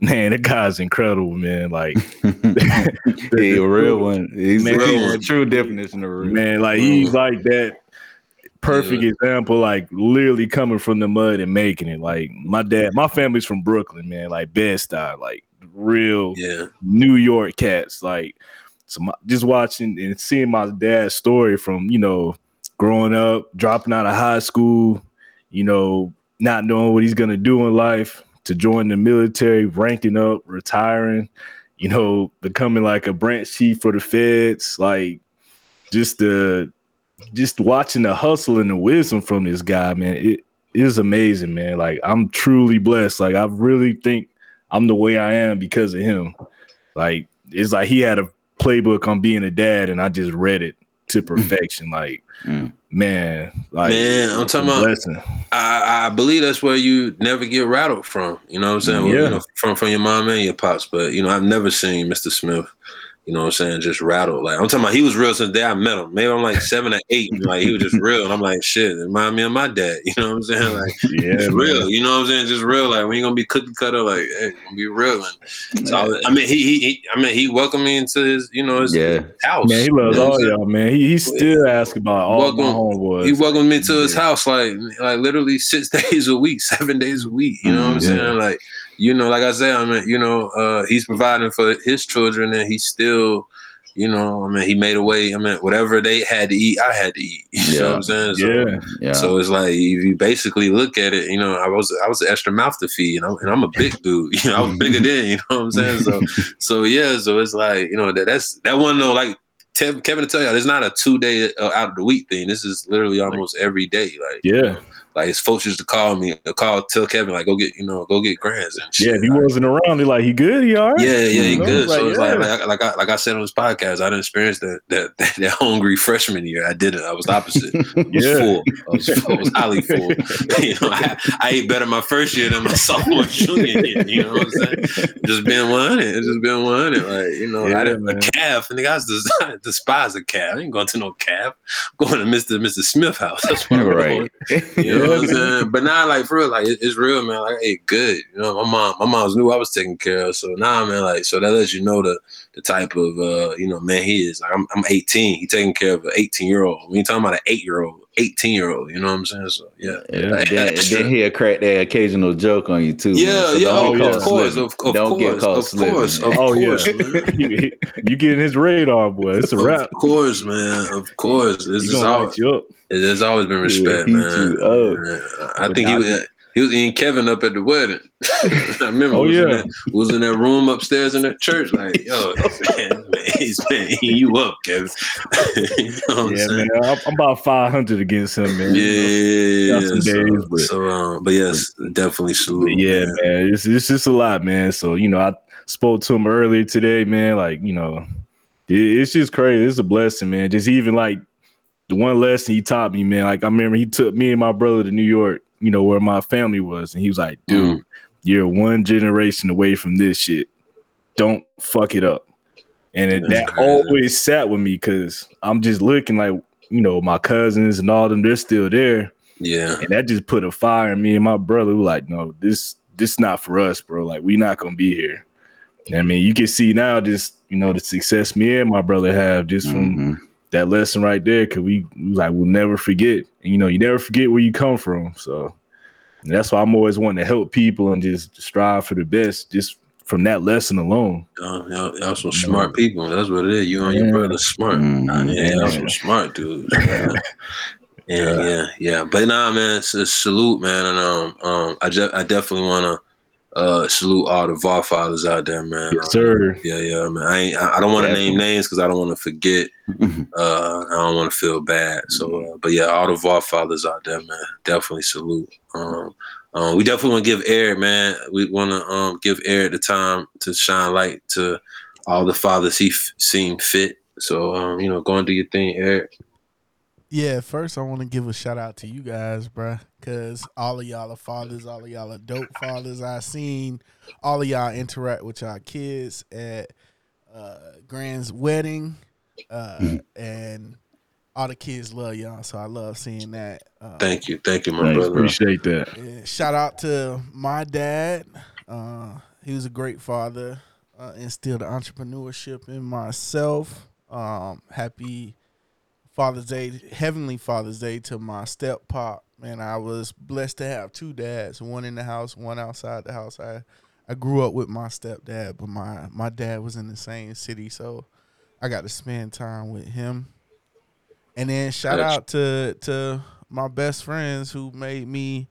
man, that guy's incredible, man. Like, he a real one. He's Man, a, real one. true definition of real. man, like he's like that perfect example, like literally coming from the mud and making it. Like my dad, my family's from Brooklyn, man, like Bed-Stuy, like real Yeah. New York cats. Like, so my, just watching and seeing my dad's story from you know growing up, dropping out of high school, you know, not knowing what he's gonna do in life, to join the military, ranking up, retiring, you know, becoming like a branch chief for the feds, like just the just watching the hustle and the wisdom from this guy, man, it is amazing, man. Like I'm truly blessed. Like I really think I'm the way I am because of him. Like it's like he had a playbook on being a dad, and I just read it to perfection. Like Mm. man, like Man, I'm talking about- blessing. I, I believe that's where you never get rattled from. You know what I'm saying? Well, Yeah. you know, from from your mom and your pops. But you know, I've never seen Mr. Smith. You know what I'm saying? Just rattled. Like I'm talking about, he was real since the day I met him. Maybe I'm like seven or eight. Like he was just real, and I'm like, shit, it remind me of my dad. You know what I'm saying? Like Yeah, it's man. real. You know what I'm saying? Just real. Like when you gonna be cookie cutter, like hey, gonna be real. And so I, was- I mean, he, he, he, I mean, he welcomed me into his, you know, his Yeah. house. Man, he loves You know all y'all, man. He, he still asks about all Welcome- my homeboys. He welcomed me to his house like like literally six days a week, seven days a week. You know what I'm Mhm. saying? Like, you know, like I said, I mean, you know, uh, he's providing for his children and he's still, you know, I mean, he made a way. I mean, whatever they had to eat, I had to eat. You know what I'm saying? So, yeah, Yeah. So it's like if you basically look at it, you know, I was I was an extra mouth to feed, and I'm, and I'm a big dude. You know, I was bigger than, you know what I'm saying? So so yeah, so it's like you know that that's that one though. Like Tev, Kevin, to tell you, it's not a two day uh, out of the week thing. This is literally almost every day. Like yeah. Like his folks used to call me, call tell Kevin like go get you know go get grants and shit. Yeah, if he Like, wasn't around, he like he good, he all right. yeah, yeah, he good. like, so it's yeah. like, like, like I like I said on this podcast, I didn't experience that that that, that hungry freshman year. I didn't. I was the opposite. I was Yeah. full. I was, I was highly full. you know, I, I ate better my first year than my sophomore junior year. You know what I'm saying? Just being one. It's just been one. Like you know, Yeah, I didn't man. a calf, and the guys despise a calf. I ain't going to no calf. I'm going to Mister Mister Smith house. That's what I'm right. going. You know what I'm saying? But now, like for real, like it- it's real, man. Like, hey, good. You know, my mom, my mom's knew I was taken care of. So now, man, like, so that lets you know the the type of uh, you know, man he is. Like, I'm, I'm 18. He taking care of an 18 year old. When you talking about an eight year old, 18 year old, you know what I'm saying? So yeah, Yeah, and Like, then, then he'll crack that occasional joke on you too. man. Yeah, So yeah, oh, yeah, of course, of, of don't course, get caught of slipping. course, of Oh yeah, course, man. you, you getting his radar, boy. It's a wrap. Of course, man. Of course, it's He's just all, light you up. there's always been respect, heat man. you up. Yeah, I think he was he was eating Kevin up at the wedding. I remember. Oh, was in yeah. that, was in that room upstairs in that church. Like, yo, man, man, he's been eating you up, Kevin. you know what I'm Yeah, saying? man. I'm, I'm about 500 against him, man. Yeah, Got some so, days, but- so, um, but yes, definitely salute. Yeah, man. It's, it's just a lot, man. So, you know, I spoke to him earlier today, man. Like, you know, it, it's just crazy. It's a blessing, man. Just even like the one lesson he taught me, man. Like, I remember he took me and my brother to New York, you know, where my family was. And he was like, dude, Mm. you're one generation away from this shit. Don't fuck it up. And it, that crazy. always sat with me because I'm just looking like, you know, my cousins and all them, they're still there Yeah, and that just put a fire in me and my brother. We like, no, this this not for us, bro. Like we not gonna be here. I mean, you can see now just you know the success me and my brother have just from Mhm. That lesson right there. Cause we, we like we'll never forget. And, you know, you never forget where you come from. So and that's why I'm always wanting to help people and just strive for the best, just from that lesson alone. y'all, y'all, y'all some smart people. That's what it is. You and Yeah. your brother smart. Mhm. Nah, yeah, y'all Yeah. some smart dudes. man. Yeah, yeah, yeah. But nah, man, it's a salute, man, and um, um, I je- I definitely want to uh salute all the FAR fathers out there, man. Yes, sir. Yeah, yeah, man. I ain't, I I don't want to name names because I don't want to forget. Mhm. Uh, I don't want to feel bad. So, uh, but yeah, all the FAR fathers out there, man, definitely salute. Um, um, we definitely want to give Eric, man. We want to um give Eric the time to shine light to all the fathers he f- seen fit. So, um, you know, go and do your thing, Eric. Yeah, first I want to give a shout out to you guys, bruh, because all of y'all are fathers, all of y'all are dope fathers. I seen all of y'all interact with y'all kids at uh, Grand's wedding, uh, and all the kids love y'all, so I love seeing that. Uh, Thank you, thank you, my Thanks, brother. appreciate that. yeah, shout out to my dad. Uh, he was a great father. Uh, instilled entrepreneurship in myself. Um, happy Father's Day, Heavenly Father's Day to my step pop. Man, I was blessed to have two dads, one in the house, one outside the house. I, I grew up with my stepdad, but my, my dad was in the same city, so I got to spend time with him. And then shout out to to my best friends who made me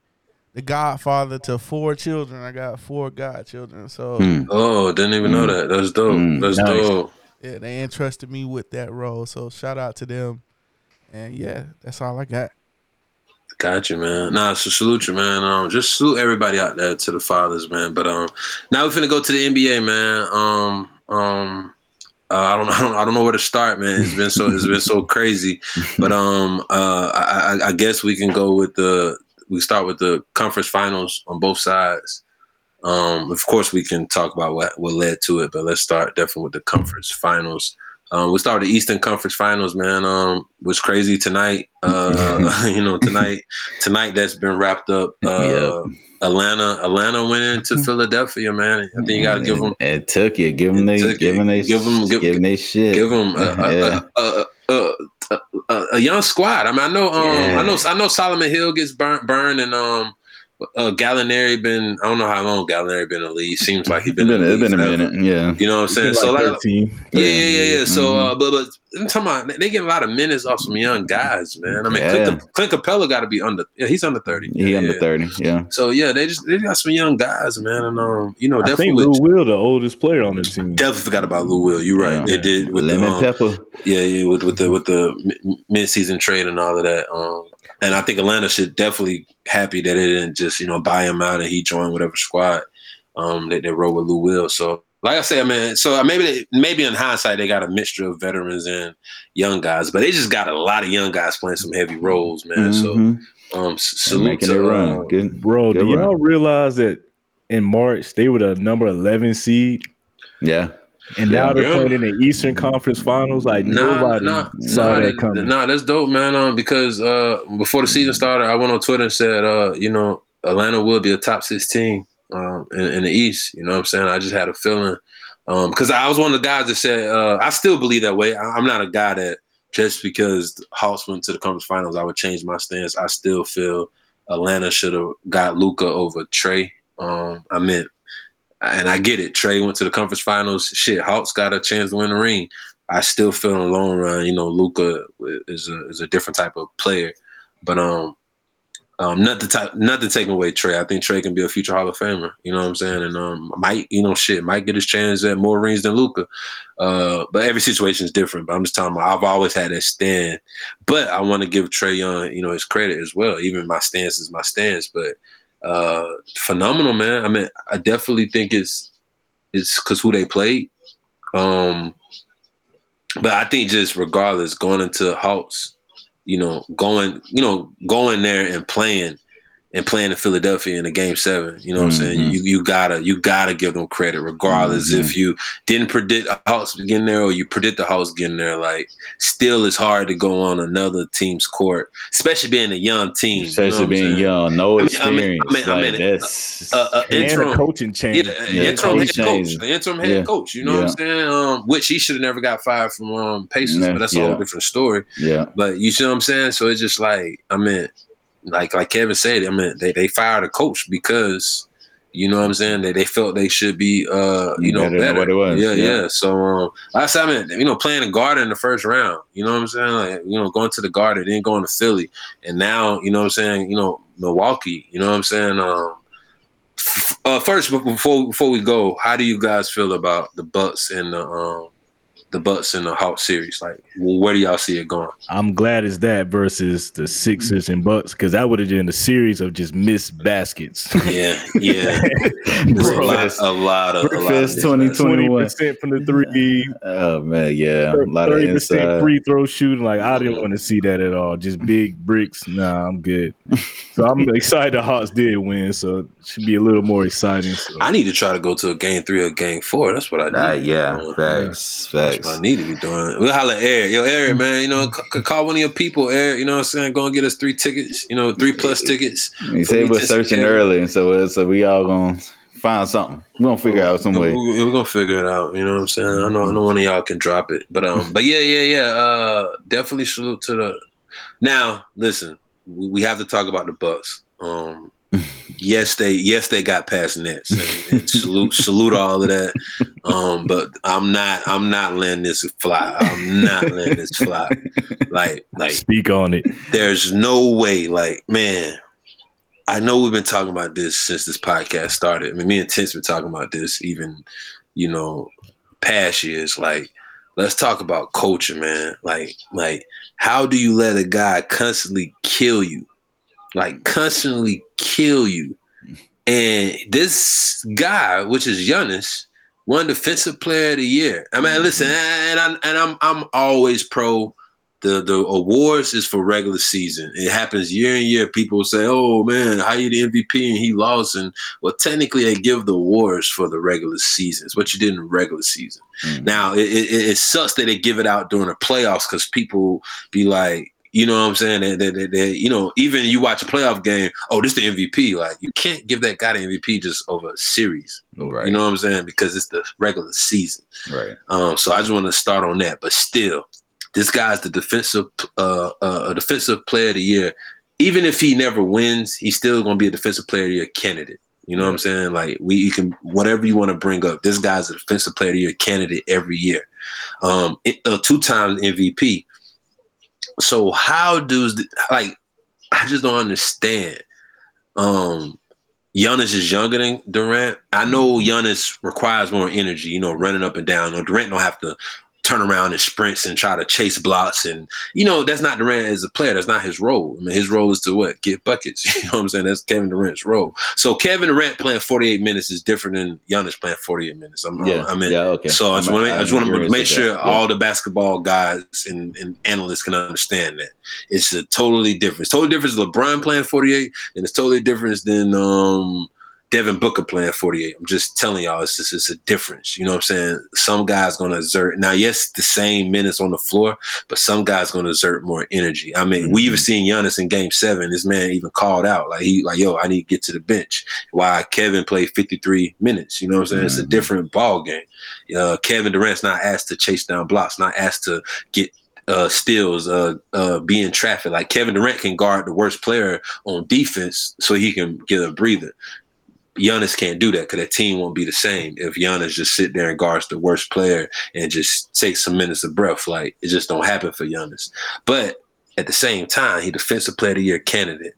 the godfather to four children. I got four godchildren. So Hmm. Oh, didn't even know that. That's dope. Mm, That's nice. dope. yeah, they entrusted me with that role. So shout out to them. And yeah, that's all I got. Got you, man. Nah, so salute you, man. Um, just salute everybody out there to the fathers, man. But um, now we're finna go to the NBA, man. Um, um, uh, I don't, I don't, I don't know where to start, man. It's been so, it's been so crazy. But um, uh, I, I, I guess we can go with the, we start with the conference finals on both sides. Um, of course, we can talk about what what led to it, but let's start definitely with the conference finals. Um, we started the Eastern Conference Finals, man. Um, was crazy tonight. Uh, you know, tonight, tonight that's been wrapped up. Uh, Atlanta, Atlanta went into Philadelphia, man. I think you got to give them, It took it. Give them they, give them they, Give 'em- give- give them they shit. give them a, a, a, a, young squad. I mean, I know, um. I know, I know Solomon Hill gets burnt, burned, and um, uh, Gallinari been. I don't know how long Gallinari been in the league. Seems like he's It's been. been, in the it's been a minute. Yeah. You know what I'm saying? Like So like, 13. Yeah, yeah, yeah, yeah. So, Mhm. uh, but but I'm talking about they get a lot of minutes off some young guys, man. I mean, Yeah. Clint, Clint Capela got to be under. Yeah, he's under thirty. He yeah, under thirty. Yeah. So yeah, they just they got some young guys, man, and um, you know, I think definitely Lou Will, the oldest player on the team. definitely forgot about Lou Will. You're right. Yeah. They did with Lemon the um, pepper. yeah, yeah, with with the with the mid season trade and all of that. Um, and I think Atlanta should definitely happy that they didn't just you know buy him out and he joined whatever squad um, that they wrote with Lou Will. So like I said, man, so maybe they, maybe in hindsight they got a mixture of veterans and young guys, but they just got a lot of young guys playing some heavy roles, man. Mhm. So um, s- salute making it to run. uh, Good. Bro, Good do y'all realize that in March they were the number 11 seed? Yeah. And now they're Yeah. playing in the Eastern Conference Finals. Like Nah, nobody nah, saw nah, that that- coming. Nah, that's dope, man. Um, because uh, before the season started, I went on Twitter and said, uh, you know, Atlanta will be a top sixteen um, in, in the East. You know what I'm saying? I just had a feeling um, because I was one of the guys that said uh, I still believe that way. I, I'm not a guy that just because the Hawks went to the conference finals, I would change my stance. I still feel Atlanta should have got Luka over Trae. Um, I meant, and I get it. Trae went to the conference finals. Shit, Hawks got a chance to win the ring. I still feel in the long run, you know, Luka is a is a different type of player. But um, um, not the type, not to take away Trae. I think Trae can be a future Hall of Famer. You know what I'm saying? And um, might you know shit might get his chance at more rings than Luka. Uh, but every situation is different. But I'm just talking about I've always had that stand. But I want to give Trae Young, you know, his credit as well. Even my stance is my stance. But uh, phenomenal, man. I mean, I definitely think it's it's because who they played. Um, but I think just regardless, going into Hawks, you know, going, you know, going there and playing and playing in Philadelphia in a game seven, you know what I'm saying? Mhm. You you gotta you gotta give them credit, regardless Mhm. if you didn't predict the Hawks getting there or you predict the Hawks getting there. Like, still it's hard to go on another team's court, especially being a young team. you know Especially being young, no I mean- I mean- experience. I mean- I mean, that's Uh, uh, interim, a coaching change. yeah, Yeah, interim head coach, change. the interim head Yeah. coach. You know what I'm saying? Um, which he should have never got fired from um, Pacers, Yeah, but that's a yeah. whole different story. yeah. But you see what I'm saying? So it's just like I mean, like like Kevin said, I mean they they fired a coach because you know what I'm saying they they felt they should be uh you know Better what it was, Yeah, yeah. yeah. So um, last time I mean, you know playing a guard in the first round. You know what I'm saying? Like you know going to the Garden, then going to Philly, and now you know what I'm saying. You know Milwaukee. You know what I'm saying? Um, uh, first before before we go, how do you guys feel about the Bucks and the um the Bucks and the Hawks series? Like, where do y'all see it going? I'm glad it's that versus the Sixers and Bucks because that would have been a series of just missed baskets. Yeah, yeah. There's a lot, a lot of, a lot of Breakfast 2021. Twenty percent from the three. Oh man, yeah. A lot of thirty percent inside. free throw shooting. Like I didn't want to see that at all. Just big bricks. Nah, I'm good. So I'm excited the Hawks did win. So it should be a little more exciting. So. I need to try to go to a game three or game four. That's what I need. Ah, yeah, Uh, facts, That's facts. What I need to be doing. We'll holler at Eric. Yo, Eric, man, you know, c- call one of your people, Eric. You know what I'm saying? Go and get us three tickets, you know, three plus tickets. He said we're searching early, and so uh, so we all gonna find something. We're gonna figure out some way. We- We're gonna figure it out. You know what I'm saying? I know, I know one of y'all can drop it, but um, but yeah, yeah, yeah. Uh, definitely salute to the. Now, listen, we, we have to talk about the Bucks. Um, yes, they yes they got past Nets, and, and salute salute all of that. Um, but I'm not I'm not letting this fly. I'm not letting this fly. Like like Speak on it. there's no way, like, man, I know we've been talking about this since this podcast started. I mean, me and Tin's been talking about this even, you know, past years. Like, let's talk about culture, man. Like, like, how do you let a guy constantly kill you? Like, constantly kill you. And this guy, which is Giannis, won defensive player of the year. I mean, listen, and I'm and I'm I'm always pro the the awards is for regular season. It happens year in year. People say, "Oh man, how you the MVP and he lost?" And well, technically, they give the awards for the regular season. It's what you did in the regular season. Mm. Now, it, it, it sucks that they give it out during the playoffs because people be like, you know what I'm saying? That they, they, you know, even you watch a playoff game, oh, this the MVP. Like you can't give that guy the MVP just over a series. Right. You know what I'm saying? Because it's the regular season. right. Um, so I just want to start on that. But still, this guy's the defensive uh, uh, a defensive player of the year. Even if he never wins, he's still going to be a defensive player of the year candidate. You know what I'm saying? Like we, you can whatever you want to bring up. This guy's a defensive player of the year candidate every year. Um, it, uh, two times MVP. So how does the, like I just don't understand. Um, Giannis is younger than Durant. I know Giannis requires more energy, you know, running up and down. No, Durant don't have to turn around and sprints and try to chase blocks. And, you know, that's not Durant as a player. That's not his role. I mean, his role is to what? Get buckets. You know what I'm saying? That's Kevin Durant's role. So Kevin Durant playing 48 minutes is different than Giannis playing 48 minutes. I'm, Yeah, I mean, yeah, okay. so I just want to, I just I'm want to curious make sure. Yeah. all the basketball guys and, and analysts can understand that it's a totally different. It's totally different than LeBron playing 48, and it's totally different than um Devin Booker playing 48. I'm just telling y'all, it's just it's a difference. You know what I'm saying? Some guys gonna exert now, yes, the same minutes on the floor, but some guys gonna exert more energy. I mean, we even seen Giannis in game seven. This man even called out, like he like, yo, I need to get to the bench. Why Kevin played 53 minutes. You know what I'm saying? It's a Mhm. different ball game. Uh, Kevin Durant's not asked to chase down blocks, not asked to get uh steals, uh uh be in traffic. Like Kevin Durant can guard the worst player on defense so he can get a breather. Giannis can't do that because that team won't be the same if Giannis just sit there and guards the worst player and just takes some minutes of breath. Like it just don't happen for Giannis. But at the same time, he defensive player of the year candidate.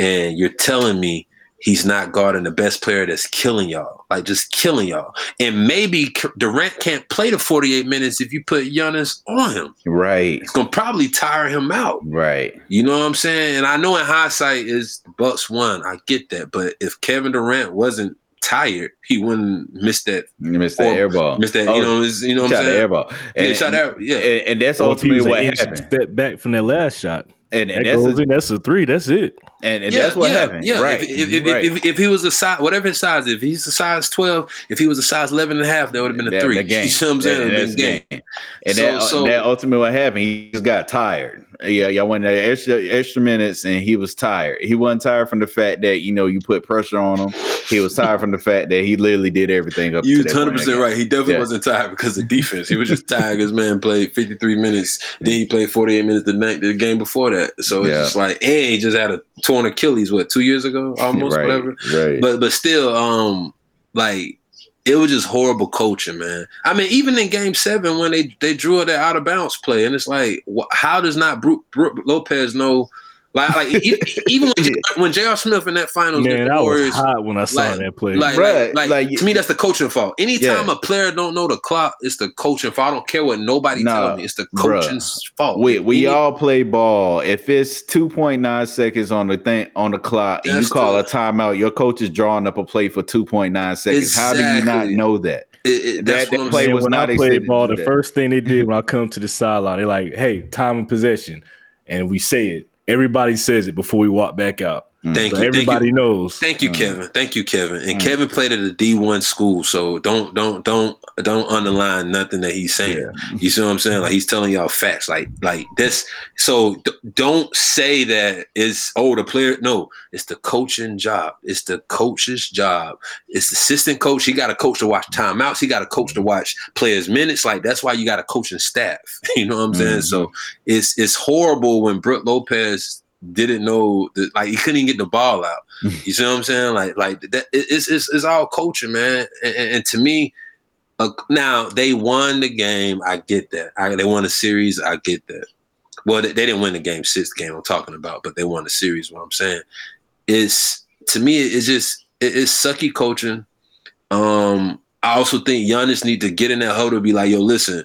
And you're telling me he's not guarding the best player that's killing y'all, like just killing y'all. And maybe Durant can't play the 48 minutes if you put Giannis on him. Right, It's gonna probably tire him out. right. You know what I'm saying? And I know in hindsight is Bucks won. I get that. But if Kevin Durant wasn't tired, he wouldn't miss that You missed that air ball. miss that, Oh, you know, you know what I'm the air saying? ball. Yeah, And, shot out. Yeah. and, and that's Or if he was ultimately what happened. step back from that last shot. And, and That that's goes a, in. That's a three. That's it. And, and yeah, that's what yeah, happened. Yeah. Right. If, if, right. if, if, he was a size, whatever his size, if he's a size 12, if he was a size 11 and a half, that would have been a That- three. that game. You see what I'm? That- would've game. game. And So- that, uh, so- that ultimately what happened. He just got tired. Yeah, y'all went there extra extra minutes, and he was tired. He wasn't tired from the fact that you know you put pressure on him. He was tired from the fact that he literally did everything up. You to that point 100 in the percent game. right. He definitely Yeah. wasn't tired because of defense. He was just tired. His man played 53 minutes. Then he played 48 minutes the night the game before that. So it's just like, and he just had a torn Achilles. What two years ago, almost right, whatever. Right. But but still, um, like it was just horrible coaching, man. I mean, even in Game Seven when they they drew that out of bounds play, and it's like, wh- how does not Brook, Brook Lopez know? Like, like even when, when J.R. Smith in that finals, Man, against I was hot when I saw like- that play. like, Bruh, like, like, like- to me, that's the coaching fault. Anytime Yeah. a player don't know the clock, it's the coaching fault. I don't care what nobody Nah, tell me. It's the bruh. coaching's fault. We we all play ball. If it's two point nine seconds on the thing on the clock, and you call the- a timeout, your coach is drawing up a play for two point nine seconds. How do you not know that? it- it- that's that- that what I'm play saying. Was when not I extended played ball, the that. first thing they did when I come to the sideline, they're like, "Hey, time and possession," and we say it. Everybody says it before we walk back out. Thank So you. Thank you. everybody knows. Thank you, Mm. Kevin. Thank you, Kevin. And Mm. Kevin played at a D one school, so don't don't don't don't underline nothing that he's saying. You see what I'm saying? Like he's telling y'all facts. Like like this. So d- don't say that it's oh the player. No, it's the coaching job. It's the coach's job. It's the assistant coach. He got a coach to watch timeouts. He got a coach to watch players minutes. Like that's why you got a coaching staff. You know what I'm saying? Mhm. So it's it's horrible when Brook Lopez didn't know that like he couldn't even get the ball out. You see what I'm saying? Like like that it- it's it's, it's all coaching, man. And, and, and to me, uh, now they won the game. I get that. I, they won a series. I get that. Well, they, they didn't win the game six game I'm talking about, but they won the series. What I'm saying is to me, it's just it, it's sucky coaching. Um, I also think Giannis need to get in that huddle and be like, yo, listen,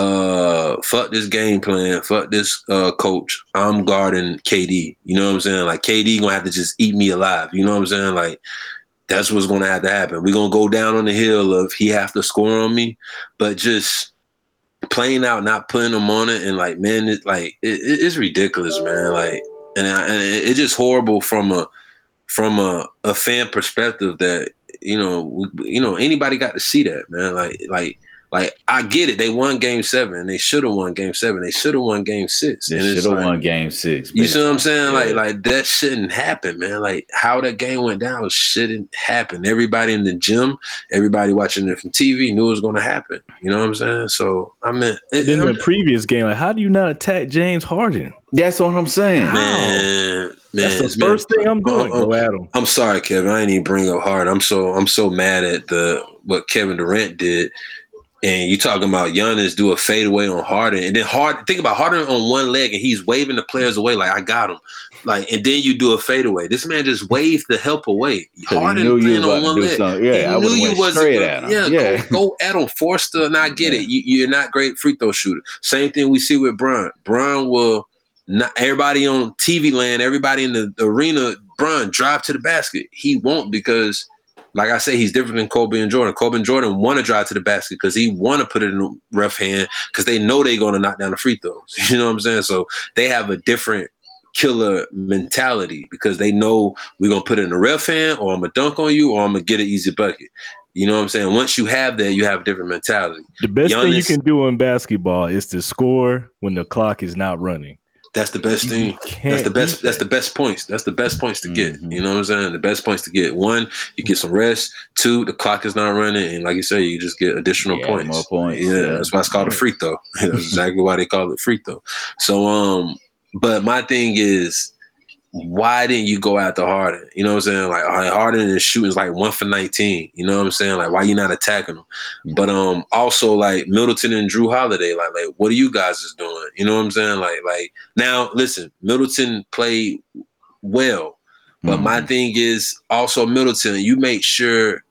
uh fuck this game plan, fuck this uh coach. I'm guarding KD. You know what I'm saying? Like KD gonna have to just eat me alive. You know what I'm saying? Like that's what's gonna have to happen. We're gonna go down on the hill of he have to score on me, but just playing out, not putting him on it, and like man, it like it, it- it's ridiculous, man. Like and, I, and it's just horrible from a from a, a fan perspective that you know we, you know anybody got to see that man like like like I get it they won game seven they should have won game seven they should have won game six They should have like- won game six. you see what I'm saying? Like, Yeah. like that shouldn't happen, man. Like how that game went down shouldn't happen. Everybody in the gym, everybody watching it from TV knew it was going to happen. You know what I'm saying? So I mean, it, Then I'm- the previous game, like, how do you not attack James Harden? That's what I'm saying. man, man, That's the it's first thing I'm doing. Oh, oh, Go at him. I'm sorry, Kevin. I didn't even bring up hard. I'm so I'm so mad at the what Kevin Durant did. And you talking about Giannis do a fadeaway on Harden, and then Harden think about Harden on one leg, and he's waving the players away like I got him, like, and then you do a fadeaway. This man just waved the help away. Harden knew you playing on one leg. something. Yeah, He I knew you wasn't straight gonna- at him. Yeah, Yeah. Go, go at him. Forster, and I get Yeah. it. You, you're not great free throw shooter. Same thing we see with Bron. Bron will not everybody on TV land, everybody in the arena, Bron drive to the basket. He won't because, like I say, he's different than Kobe and Jordan. Kobe and Jordan want to drive to the basket because he want to put it in the rough hand because they know they're going to knock down the free throws. You know what I'm saying? So they have a different killer mentality because they know we're gonna put it in the rough hand or I'm gonna dunk on you or I'm gonna get an easy bucket. You know what I'm saying? Once you have that, you have a different mentality. The best thing you can do in basketball is to score when the clock is not running. That's the best thing. That's the best. That's the best points. That's the best points to get. Mhm. You know what I'm saying? The best points to get. One, you get some rest. Two, the clock is not running, and like you say, you just get additional Yeah, points. more points, Yeah, yeah. that's why it's called a free throw. that's exactly why they call it free throw. So, um, but my thing is, why didn't you go after Harden? You know what I'm saying? Like right, Harden is shooting like one for 19. You know what I'm saying? Like why you not attacking him? But um, also like Middleton and Jrue Holiday, like like what are you guys is doing? You know what I'm saying? Like like now listen, Middleton played well, but my Mhm. thing is also Middleton. You make sure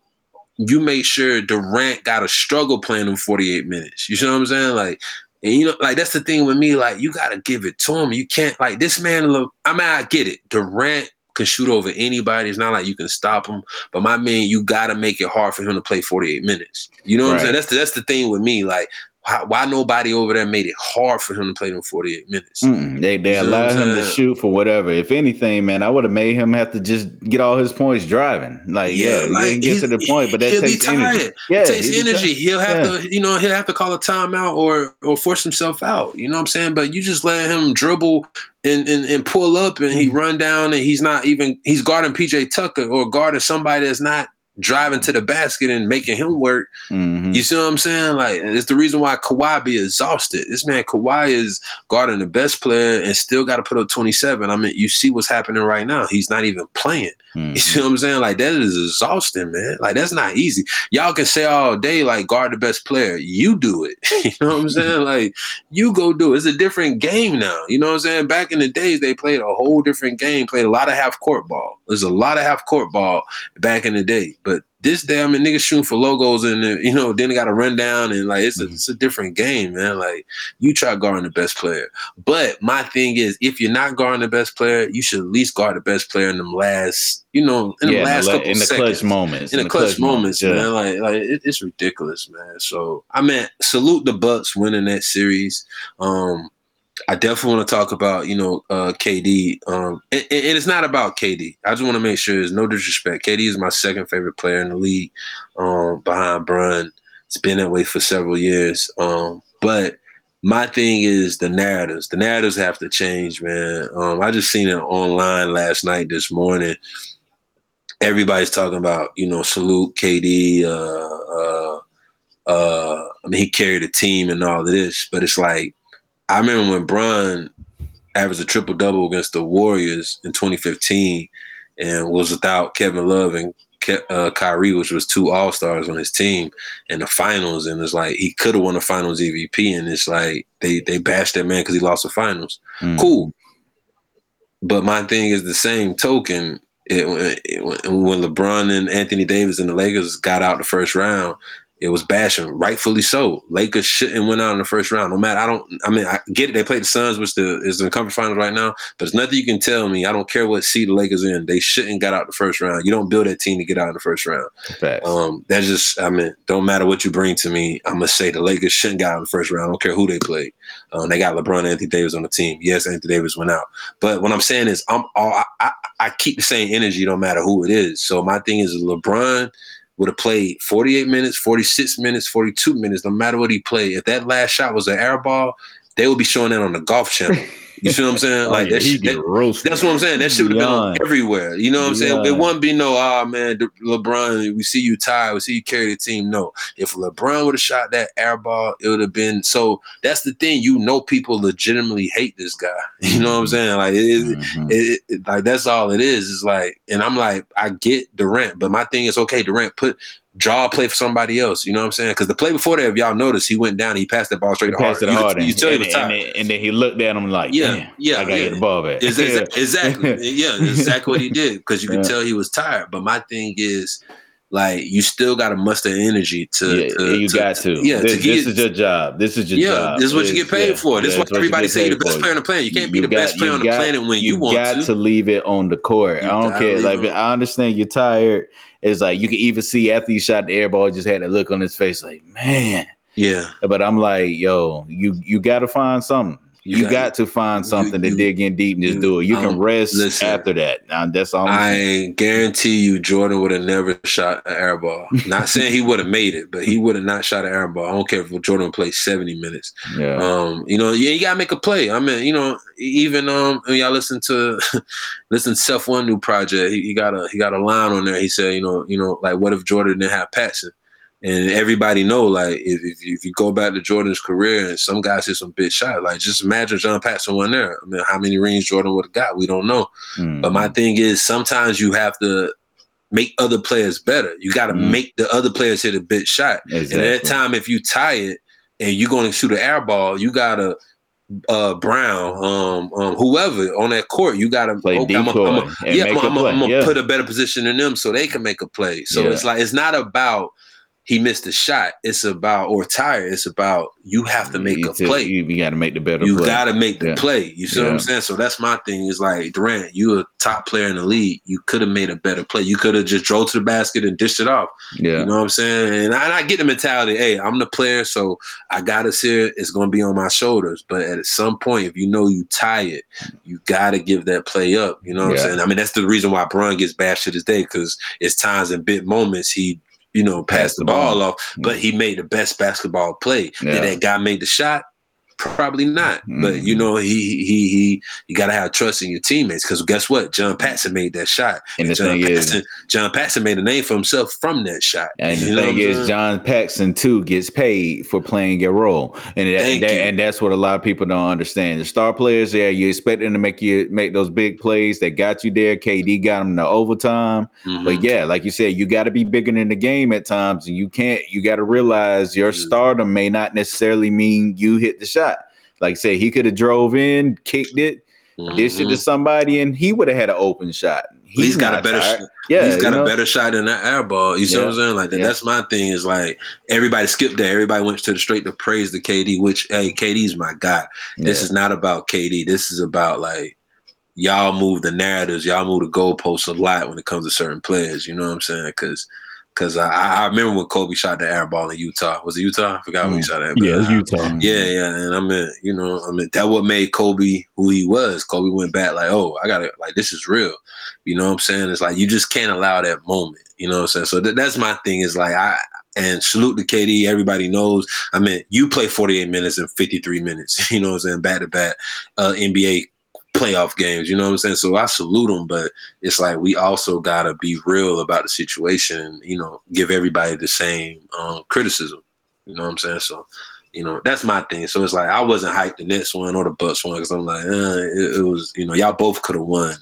you make sure Durant got a struggle playing them 48 minutes. You see what I'm saying? Like, and you know, like that's the thing with me. Like, you got to give it to him. You can't like this man. Look, I mean, I get it. Durant can shoot over anybody. It's not like you can stop him. But my man, you got to make it hard for him to play 48 minutes. You know what I'm saying? That's the, that's the thing with me. Like, why, why nobody over there made it hard for him to play them 48 minutes? Mm-mm. They they You know allow him to shoot for whatever. If anything, man, I would have made him have to just get all his points driving. Like, yeah, you didn't get to the point, but that he'll takes be tired. energy. Yeah, it takes he'll energy. He'll have Yeah. to, you know, he'll have to call a timeout or or force himself out. You know what I'm saying? But you just let him dribble and and, and pull up and Mm-hmm. he run down and he's not even he's guarding PJ Tucker or guarding somebody that's not driving to the basket and making him work. Mhm. You see what I'm saying? Like it's the reason why Kawhi be exhausted. This man Kawhi is guarding the best player and still got to put up 27. I mean, you see what's happening right now. He's not even playing. You Mhm. see what I'm saying? Like that is exhausting, man. Like that's not easy. Y'all can say all day, like guard the best player. You do it. you know what I'm saying? Like you go do it. It's a different game now. You know what I'm saying? Back in the days, they played a whole different game. Played a lot of half court ball. There's a lot of half court ball back in the day. But this day, I mean, niggas shooting for logos and uh, you know, then they got to run down and like it's a, it's a different game, man. Like you try guarding the best player. But my thing is, if you're not guarding the best player, you should at least guard the best player in them last, you know, in yeah, the last in the, couple in the seconds. clutch moments. in the clutch, moments, yeah. man. Like, like it, it's ridiculous, man. So I mean, salute the Bucks winning that series. Um, I definitely want to talk about, you know, uh, KD. Um, and, and it's not about KD. I just want to make sure there's no disrespect. KD is my second favorite player in the league, um, behind Bron. It's been that way for several years. Um, but my thing is the narratives. The narratives have to change, man. Um, I just seen it online last night, this morning. Everybody's talking about, you know, salute KD. Uh, uh, uh, I mean, he carried a team and all of this, but it's like I remember when Bron averaged a triple double against the Warriors in 2015 and was without Kevin Love and Ke- uh, Kyrie, which was two All Stars on his team in the finals, and it's like he could have won the Finals MVP, and it's like they they bashed that man because he lost the finals. Mm. Cool, but my thing is the same token. It, it, when LeBron and Anthony Davis and the Lakers got out the first round, it was bashing, rightfully so. Lakers shouldn't went out in the first round. No matter, I don't. I mean, I get it. They played the Suns, which the, is in the conference finals right now. But there's nothing you can tell me. I don't care what seed the Lakers in. They shouldn't got out the first round. You don't build that team to get out in the first round. Um, that's just. I mean, don't matter what you bring to me. I'm gonna say the Lakers shouldn't got out in the first round. I don't care who they played. Um, they got LeBron and Anthony Davis on the team. Yes, Anthony Davis went out. But what I'm saying is, I'm all. I, I, I keep the same energy, no matter who it is. So my thing is, LeBron would have played 48 minutes, 46 minutes, 42 minutes, no matter what he played. If that last shot was an air ball, they would be showing that on the golf channel. You see what I'm saying? Oh, like yeah, that, shit- that- that's what I'm saying. That shit would have been on everywhere. You know what I'm saying? It wouldn't be no, ah man, LeBron, we see you tired, we see you carry the team. No. If LeBron would have shot that air ball, it would have been so that's the thing. You know people legitimately hate this guy. You know what I'm saying? Like it Mhm. it, it- like that's all it is. It's like, and I'm like, I get Durant, but my thing is okay, Durant, put draw a play for somebody else. You know what I'm saying? Because the play before that, if y'all notice, he went down, he passed that ball straight to Passed Harden. it to You, you tell he and, and, then- and then he looked at him like, Yeah, yeah, I gotta yeah. the ball back. Is exa- exactly. Yeah, exactly what he did. Because you can Yeah. tell he was tired. But my thing is, like, you still got to muster energy to. yeah, to you got to. Yeah, this, to get, this is your job. This is your yeah, job. this is what you get paid yeah, for. This is what you everybody get say you're the best player on the planet. You can't be the got- best player on the got- planet when you, want got to. leave it on the court. You I don't care. Like. I understand you're tired. It's like you can even see after he shot the air ball, just had a look on his face, like man. Yeah, But I'm like, yo, you you got to find something. You You, got- got, to find something you- to dig in deep and just you- do it. You um, can rest listen. after that. Now, that's all. Saying. Guarantee you, Jordan would have never shot an air ball. Not saying he would have made it, but he would have not shot an air ball. I don't care if Jordan played 70 minutes. Yeah. Um, you know, yeah, you gotta make a play. I mean, you know, even um, when y'all listen to listen to Self One new project, he, he got a he got a line on there. He said, you know, you know, like what if Jordan didn't have passing? And everybody know, like, if, if, you, if you go back to Jordan's career and some guys hit some big shot, like just imagine John Paxson won there. I mean, how many rings Jordan would have got? We don't know. Mm. But my thing is, sometimes you have to make other players better. You got to Mhm. make the other players hit a big shot. And at that time, if you tie it and you're going to shoot an air ball, you gotta uh Brown, um, um, whoever on that court, you gotta Play I'm, I'm, decoy I'm, yeah, I'm, a I'm, play. I'm gonna Yeah. put a better position in them so they can make a play. So Yeah. it's like it's not about he missed a shot. It's about or tired. It's about you have to make you a t- play. You, got to make the better You gotta make the Yeah. play. You see what I'm saying? So that's my thing. Is like Durant, you a top player in the league. You could have made a better play. You could have just drove to the basket and dished it off. yeah. You know what I'm saying? And I, and I get the mentality. Hey, I'm the player, so I gotta see it. It's gonna be on my shoulders. But at some point, if you know you tired, you gotta give that play up. You know what Yeah. I'm saying? I mean, that's the reason why Bron gets bashed to this day because it's times and big moments he. You know, pass the ball off, but mm. he made the best basketball play. Yeah. Did that guy make the shot? Probably not. But Mhm. you know, he he he you gotta have trust in your teammates because guess what? John Paxson made that shot. And the John thing is, Paxson, John Paxson made a name for himself from that shot. And You the know thing is? John Paxson too gets paid for playing your role, and that, that- and that's what a lot of people don't understand. The star players, yeah, you expect them to make you make those big plays that got you there. KD got them to overtime, Mhm. but yeah, like you said, you got to be bigger than the game at times, and you can't. You got to realize your Mhm. stardom may not necessarily mean you hit the shot. Like I said, he could have drove in, kicked it, dished it to mm-hmm. somebody, and he would have had an open shot. He's got a better. tired. Yeah, he's got a know? better shot than that air ball. You see what I'm saying? Like that, Yeah. that's my thing. Is like everybody skipped that. Everybody went to the straight to praise the KD. Which hey, KD's my guy. This Yeah. is not about KD. This is about like y'all move the narratives. Y'all move the goalposts a lot when it comes to certain players. You know what I'm saying? Because. Cause I, I remember when Kobe shot the air ball in Utah. Was it Utah? I forgot when he Mm. shot that. Yeah, it's Utah. Yeah, yeah, and I mean, you know, I mean, that what made Kobe who he was. Kobe went back like, oh, I gotta like this is real. You know what I'm saying? It's like you just can't allow that moment. You know what I'm saying? So th- that's my thing. Is like I and salute to KD. Everybody knows. I mean, you play 48 minutes and 53 minutes. You know what I'm saying? Back to back uh, NBA playoff games. You know what I'm saying? So I salute them, but it's like we also gotta be real about the situation. You know, give everybody the same um, criticism. You know what I'm saying? So you know, that's my thing. So it's like I wasn't hyped the Nets one or the Bucks one because I'm like, uh, it, it was, you know, y'all both could have won,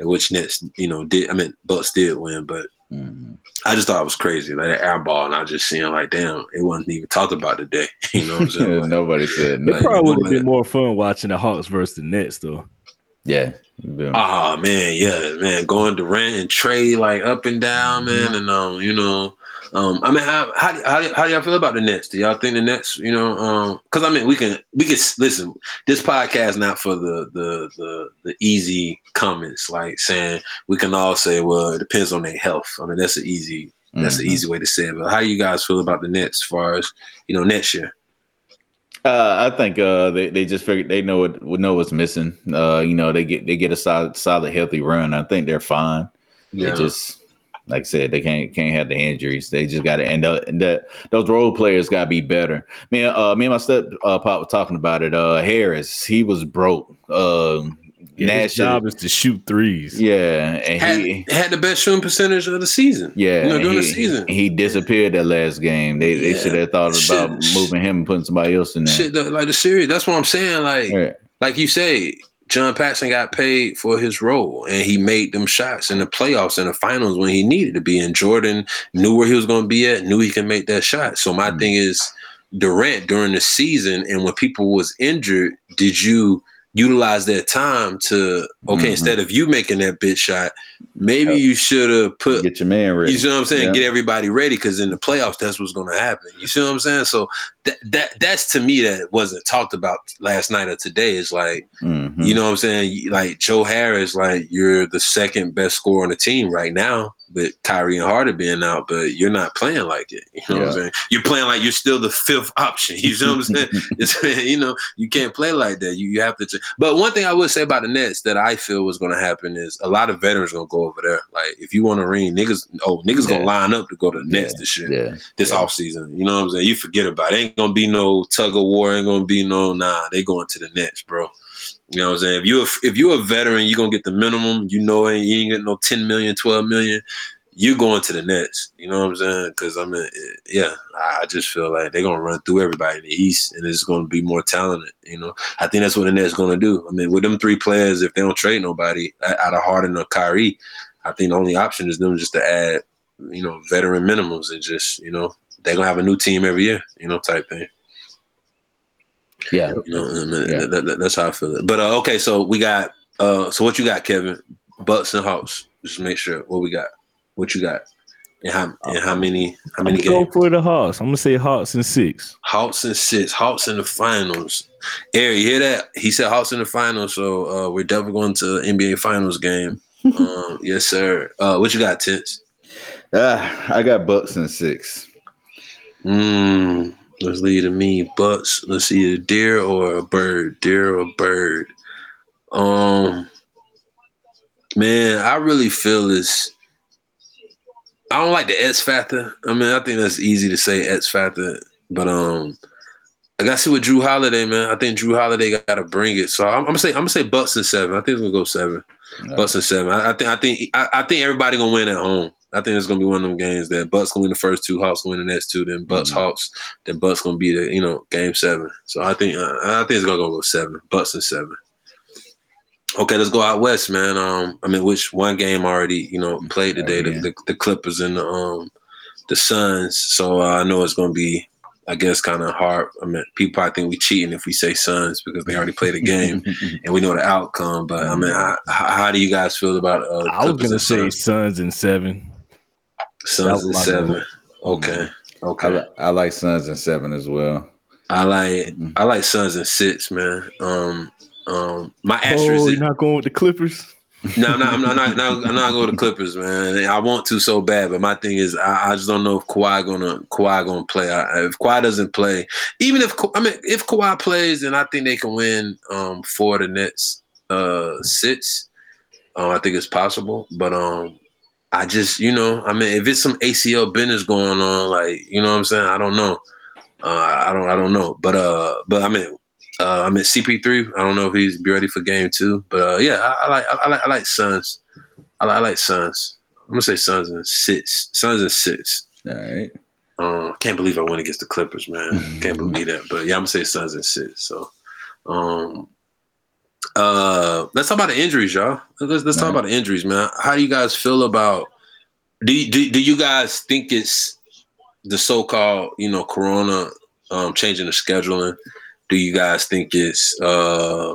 and which Nets, you know, did. I mean, Bucks did win, but Mhm. I just thought it was crazy, like that air ball, and I just seeing like, damn, it wasn't even talked about today. You know what I'm saying? Like, Nobody said It no. Like, probably would have been more fun watching the Hawks versus the Nets, though. Yeah. Yeah. Oh man, yeah, man, going Durant and Trae like up and down, man, and um, you know, um, I mean, how how how, how do y'all feel about the Nets? Do y'all think the Nets, you know, um, because I mean, we can we can listen. This podcast not for the the the the easy comments, like saying we can all say, well, it depends on their health. I mean, that's an easy that's the Mhm. easy way to say it. But how do you guys feel about the Nets as far as you know next year? Uh, I think uh, they, they just figured they know what know what's missing. Uh, you know, they get they get a solid solid healthy run. I think they're fine. They just like I said, they can't can't have the injuries. They just got to end up and that those role players got to be better. Me, uh, me and my step uh, pop was talking about it. Uh, Harris, he was broke. Um, Yeah, his Nash, job is to shoot threes. yeah, and had, he. had the best shooting percentage of the season. Yeah, you know, during he, the season. he disappeared that last game. They they should have thought Shit. about moving him and putting somebody else in there. Shit, the, like the series. That's what I'm saying. Like, Right. like you say, John Paxson got paid for his role and he made them shots in the playoffs and the finals when he needed to be. And Jordan knew where he was going to be at, knew he can make that shot. So my Mhm. thing is Durant during the season and when people was injured, did you utilize that time to okay, Mhm. instead of you making that bitch shot, maybe you should have put Get your man ready. you see what I'm saying? Yeah. Get everybody ready because in the playoffs, that's what's going to happen. You see what I'm saying? So that that that's to me that wasn't talked about last night or today. Is like Mhm. you know what I'm saying? Like Joe Harris, like you're the second best scorer on the team right now, with Kyrie and Harden being out, but you're not playing like it. You know what I'm saying? You're playing like you're still the fifth option. You see what I'm saying? It's, you know, you can't play like that. You, you have to. ch- But one thing I would say about the Nets that I feel was going to happen is a lot of veterans going go over there. Like if you want to ring, niggas, oh niggas gonna line up to go to the Nets Yeah. this shit Yeah. this Yeah. off season. You know what I'm saying? You forget about it. Ain't gonna be no tug of war. Ain't gonna be no nah. They going to the Nets, bro. You know what I'm saying? If you if you're a veteran, you're gonna get the minimum. You know, you ain't getting no 10 million, 12 million. You going to the Nets. You know what I'm saying? Because I mean, yeah, I just feel like they're gonna run through everybody in the East, and it's gonna be more talented. You know, I think that's what the Nets gonna do. I mean, with them three players, if they don't trade nobody out of Harden or Kyrie, I think the only option is them just to add, you know, veteran minimums and just, you know, they're gonna have a new team every year, you know, type thing. Yeah. You know, I mean, Yeah. that- that- that's how I feel it. But uh, okay, so we got uh so what you got, Kevin? Bucks and Hawks. Just make sure what we got. What you got? And how and how many how I'm many gonna games? for the Hawks. I'm gonna say Hawks and six. Hawks and six. Hawks in the finals. Eric, you hear that? He said Hawks in the finals, so uh we're definitely going to NBA finals game. um, yes, sir. Uh what you got, Tits? Ah, I got Bucks and six. Mm, let's lead to me. Bucks. Let's see a deer or a bird. Deer or bird. Um, man, I really feel this. I don't like the X factor. I mean, I think that's easy to say X factor, but um, I got to see with Jrue Holiday, man. I think Jrue Holiday got to bring it. So I'm, I'm gonna say I'm gonna say Bucks and seven. I think it's gonna go seven. Yeah. Bucks and seven. I, I think I think I, I think everybody gonna win at home. I think it's gonna be one of them games that Bucks gonna win the first two, Hawks gonna win the next two, then Bucks Mhm. Hawks, then Bucks gonna be the you know game seven. So I think uh, I think it's gonna go seven, Bucks and seven. Okay, let's go out west, man. Um, I mean, which one game already you know played today? The, Yeah. the, the Clippers and the um the Suns. So uh, I know it's gonna be. I guess kind of hard. I mean, people probably think we cheating if we say Suns because they already played a game and we know the outcome. But I mean, how, how do you guys feel about? Uh, I was gonna and say Suns? Suns and seven. Suns and seven. vote. Okay. I, Okay. li- I like Suns and seven as well. I like Mhm. I like Suns and six, man. Um um my Oh, you're not going with the Clippers? no, no, I'm not, I'm not, I'm not going to the Clippers, man. I want to so bad, but my thing is, I, I just don't know if Kawhi gonna Kawhi gonna play. I, if Kawhi doesn't play, even if I mean, if Kawhi plays, then I think they can win um for the Nets uh six. Um, I think it's possible, but um, I just you know, I mean, if it's some ACL business going on, like you know what I'm saying, I don't know. Uh, I don't, I don't know, but uh, but I mean, uh, I'm at CP3. I don't know if he's be ready for game two, but uh, yeah, I, I like I like I like Suns. I like, I like Suns. I'm gonna say Suns and six. Suns and six. All right. Uh, can't believe I went against the Clippers, man. Can't believe that. But yeah, I'm gonna say Suns and six. So, um, uh, let's talk about the injuries, y'all. Let's let's talk Alright. about the injuries, man. How do you guys feel about? Do you, do, do you guys think it's the so-called you know Corona um, changing the scheduling? Do you guys think it's uh,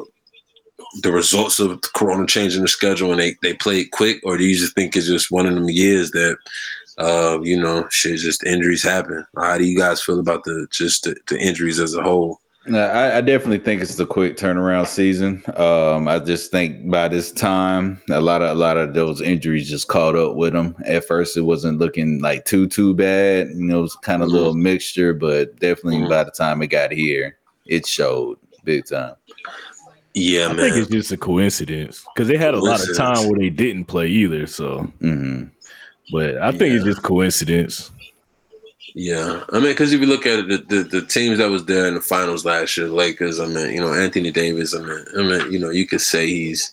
the results of Corona changing the schedule and they they played quick, or do you just think it's just one of them years that uh, you know shit just injuries happen? How do you guys feel about the just the, the injuries as a whole? No, I, I definitely think it's the quick turnaround season. Um, I just think by this time, a lot of a lot of those injuries just caught up with them. At first, it wasn't looking like too too bad. You know, it was kind of a little mixture, but definitely Mhm. by the time it got here, it showed big time. Yeah, I man. think it's just a coincidence because they had a lot of time where they didn't play either. So, hmm but I think it's just coincidence. Yeah, I mean, because if you look at it, the, the the teams that was there in the finals last year, Lakers. I mean, you know, Anthony Davis. I mean, I mean, you know, you could say he's.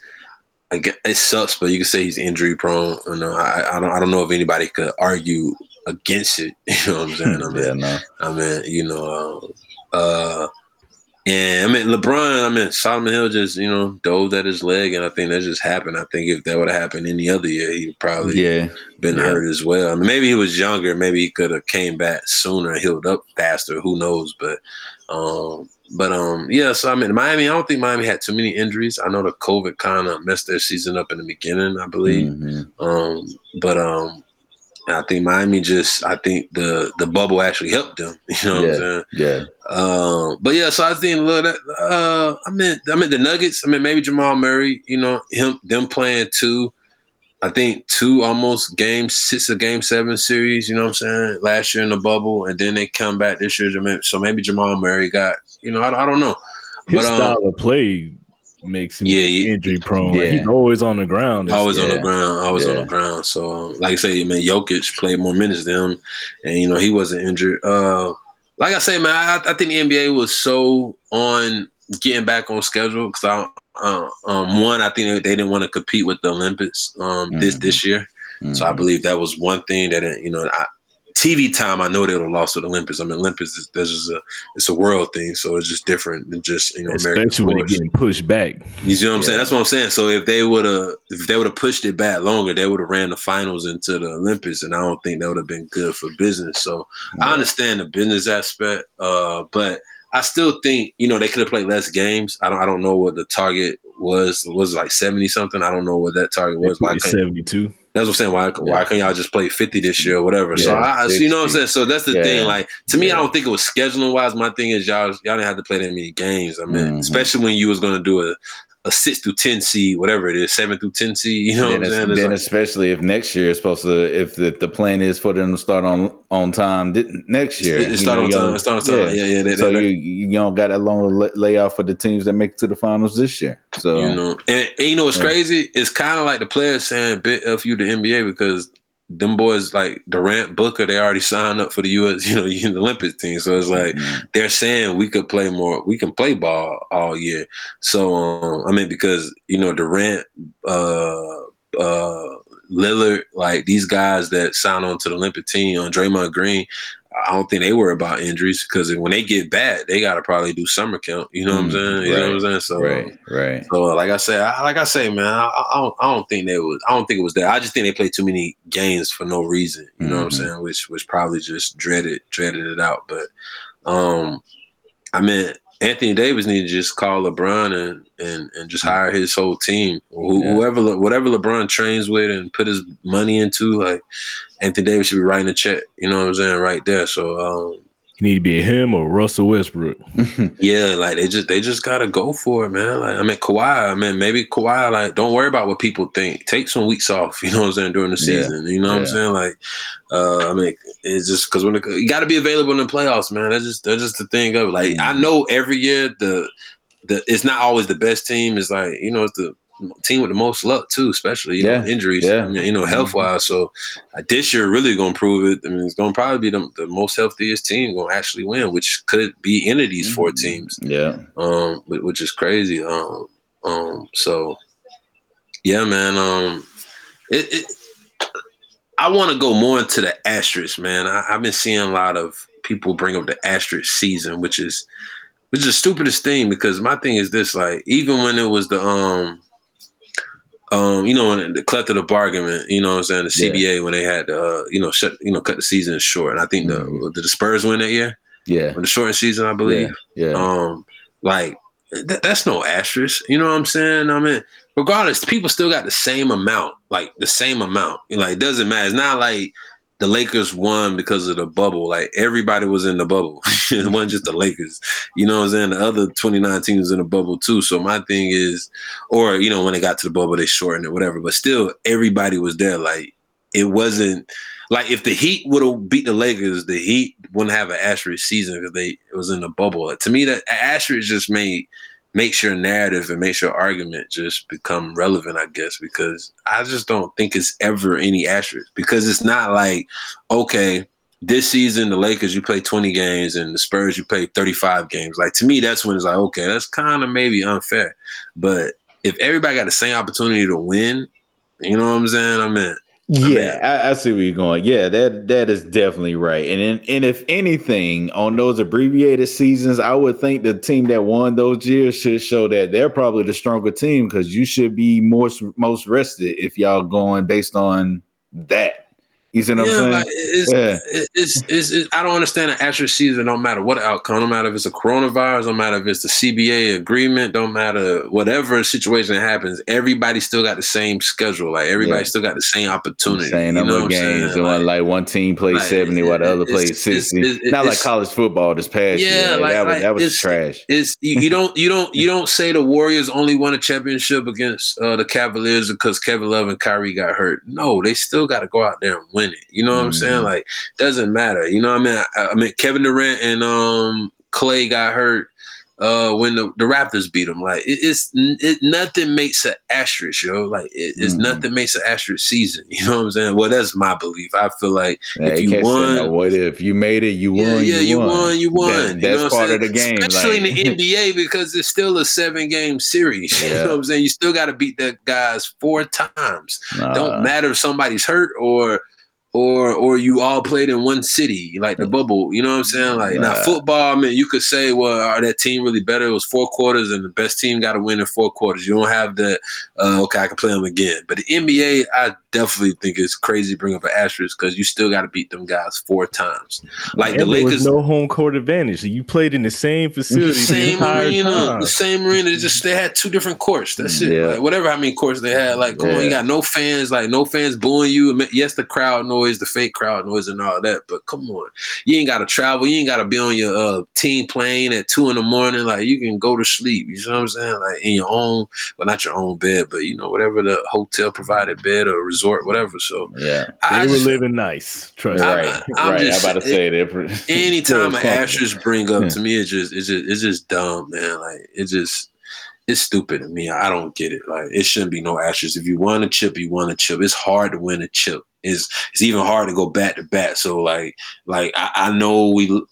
I get, it sucks, but you could say he's injury prone. You know, I, I don't I don't know if anybody could argue against it. You know what I'm saying? I mean, Yeah, no. I mean, you know, uh, uh, And I mean, LeBron, I mean, Solomon Hill just, you know, dove at his leg, and I think that just happened. I think if that would have happened any other year, he'd probably Yeah, been Yeah. hurt as well. I mean, maybe he was younger. Maybe he could have came back sooner, healed up faster. Who knows? But, um, but um, yeah. So I mean, Miami. I don't think Miami had too many injuries. I know the COVID kind of messed their season up in the beginning. I believe. Mhm. Um, but um, I think Miami just. I think the the bubble actually helped them. You know what I'm saying? yeah, Um, but yeah, so I think look that uh I mean I mean the Nuggets, I mean maybe Jamal Murray, you know, him them playing two, I think two almost game six a game seven series, you know what I'm saying, last year in the bubble, and then they come back this year. So maybe Jamal Murray got, you know, I, I don't know. His But, um, style of play makes him Yeah, yeah. injury prone. Like, Yeah. he's always on the ground. Always on the ground, always on the ground. So, um, like I say, man, Jokic played more minutes than him, and you know he wasn't injured. Uh, like I say, man, I, I think the NBA was so on getting back on schedule because I, uh, um, one, I think they, they didn't want to compete with the Olympics um, this Mhm. this year. So I Mhm. believe that was one thing that you know. I, TV time, I know they would have lost with the Olympics. I mean, Olympics is this is a it's a world thing, so it's just different than just you know American especially when sports. they're getting pushed back. You see what I'm saying? That's what I'm saying. So if they would have if they would have pushed it back longer, they would have ran the finals into the Olympics, and I don't think that would have been good for business. So I understand the business aspect, uh, but I still think you know they could have played less games. I don't I don't know what the target was. Was it like seventy something? I don't know what that target was. Why can't, Seventy-two. That's what I'm saying. Why why can't y'all just play fifty this year or whatever? so I, I you know what I'm saying. So that's the Yeah. thing. Like to me, I don't think it was scheduling wise. My thing is y'all y'all didn't have to play that many games. I mean, Mhm. especially when you was gonna do a a six through ten seed, whatever it is, seven through ten seed. You know then, what I'm saying? It's then like- especially if next year is supposed to, if the, the plan is for them to start on on time next year, it, it start know, on time. Start on time. Yeah, yeah. they- so they- you you don't got that long layoff for the teams that make it to the finals this year. So you know, and, and you know what's Yeah. crazy? It's kind of like the players saying "bit of you the NBA" because them boys like Durant, Booker, they already signed up for the U.S. You know, the Olympic team. So it's like Mhm. they're saying we could play more, we can play ball all year. So um, I mean, because you know Durant, uh, uh, Lillard, like these guys that signed on to the Olympic team on Draymond Green. I don't think they worry about injuries because when they get back, they got to probably do summer camp. You know what I'm Mm, saying? You know what I'm saying? So, right, right. so like I said, I, like I say, man, I, I don't, I don't think they was, I don't think it was that. I just think they played too many games for no reason. You know what I'm Mhm. saying? Which, which probably just dreaded, dreaded it out. But, um, I mean, Anthony Davis need to just call LeBron and and and just hire his whole team, Who, Yeah. whoever whatever LeBron trains with and put his money into. Like Anthony Davis should be writing a check. You know what I'm saying? Right there. So, um, You need to be him or Russell Westbrook. yeah, like they just they just gotta go for it, man. Like I mean Kawhi, I mean maybe Kawhi, like don't worry about what people think. Take some weeks off, you know what I'm saying, during the Yeah. season. You know what I'm saying? Like uh I mean it's just because when it, you gotta be available in the playoffs, man. That's just that's just the thing of it. Like I Mm-hmm. know every year the the it's not always the best team. It's like, you know, it's the team with the most luck too, especially you know, injuries. Yeah. You know, health wise. So uh, this year really gonna prove it. I mean, it's gonna probably be the, the most healthiest team gonna actually win, which could be any of these four teams. yeah, Um, which is crazy. Um, um, so yeah, man. Um, it, it I want to go more into the asterisk, man. I, I've been seeing a lot of people bring up the asterisk season, which is which is the stupidest thing because my thing is this: like, even when it was the um. Um, you know, when the collective the bargain, you know what I'm saying? The Yeah. CBA when they had uh, you know, shut you know, cut the season short. And I think Mhm. the the Spurs win that year? yeah, Or the shortened season, I believe. yeah, yeah. Um, like th- that's no asterisk. You know what I'm saying? I mean, regardless, people still got the same amount, like the same amount. Like it doesn't matter. It's not like the Lakers won because of the bubble. Like everybody was in the bubble. it wasn't just the Lakers. You know what I'm saying? The other 29 teams in the bubble too. So my thing is, or you know, when they got to the bubble, they shortened it, whatever. But still, everybody was there. Like it wasn't like if the Heat would have beat the Lakers, the Heat wouldn't have an asterisk season because they it was in the bubble. To me, that asterisk just made makes your narrative and makes your argument just become relevant, I guess, because I just don't think it's ever any asterisk because it's not like okay. This season, the Lakers, you play 20 games, and the Spurs, you play 35 games. Like to me, that's when it's like, okay, that's kind of maybe unfair. But if everybody got the same opportunity to win, you know what I'm saying? I mean, Yeah, I, I, see where you're going. Yeah, that that is definitely right. And in, and if anything, on those abbreviated seasons, I would think the team that won those years should show that they're probably the stronger team because you should be more most rested if y'all going based on that. You see what yeah, I'm saying? Like it's, Yeah. it's, it's, it's, I don't understand an asterisk season. Don't matter what outcome. Don't matter if it's a coronavirus. Don't matter if it's the CBA agreement. Don't matter whatever situation happens. Everybody still got the same schedule. Like everybody Yeah. still got the same opportunity. Same you know number of games. saying? Like, like one team plays like, 70 while the other plays 60. it's- Not like college football this past Yeah, year. like- that was that was it's- trash. It's you, you don't you don't you don't say the Warriors only won a championship against uh, the Cavaliers because Kevin Love and Kyrie got hurt. No, they still got to go out there and win it. You know what I'm saying? Mhm. Like doesn't matter. You know what I mean? I, I mean Kevin Durant and um Clay got hurt uh when the, the Raptors beat them. Like it, it's it, nothing makes an asterisk, yo. Like it, it's Mhm. nothing makes an asterisk season. You know what I'm saying? Well, that's my belief. I feel like Yeah, if you you won- no, what if you made it, you yeah, won. yeah, you won, you won. That- You that's know what I'm part of the saying? game. especially like- in the NBA because it's still a seven game series. You know what I'm saying? You still got to beat that guys four times. Nah. Don't matter if somebody's hurt or or or you all played in one city like the bubble. You know what I'm saying? Like now football, I mean, you could say, well, are that team really better? It was four quarters, and the best team got to win in four quarters. You don't have that. uh, okay, I can play them again. But the NBA, I definitely think it's crazy bring up an asterisk because you still got to beat them guys four times. Like the And was Lakers, no home court advantage. You played in the same facility, the same entire arena, time. the same arena. It's just they had two different courts. That's it. Yeah. Like, whatever how many courts they had. Like, come on, you got no fans. Like, no fans booing you. Yes, the crowd noise, the fake crowd noise, and all that. But come on, you ain't got to travel. You ain't got to be on your uh, team plane at two in the morning. Like, you can go to sleep. You know what I'm saying? Like in your own, well, not your own bed, but you know whatever the hotel provided bed or resort, whatever. So yeah. I They were just- living nice. Trust I- me. Right. I'm right. just- I'm about to say that. anytime an Feels comfortable. asterisk bring up Yeah. to me, it's just it's just it's just dumb, man. Like it just it's stupid to me. I don't get it. Like it shouldn't be no asterisk. If you won a chip, you won a chip. It's hard to win a chip. It's it's even hard to go back to back. So like like I, I know we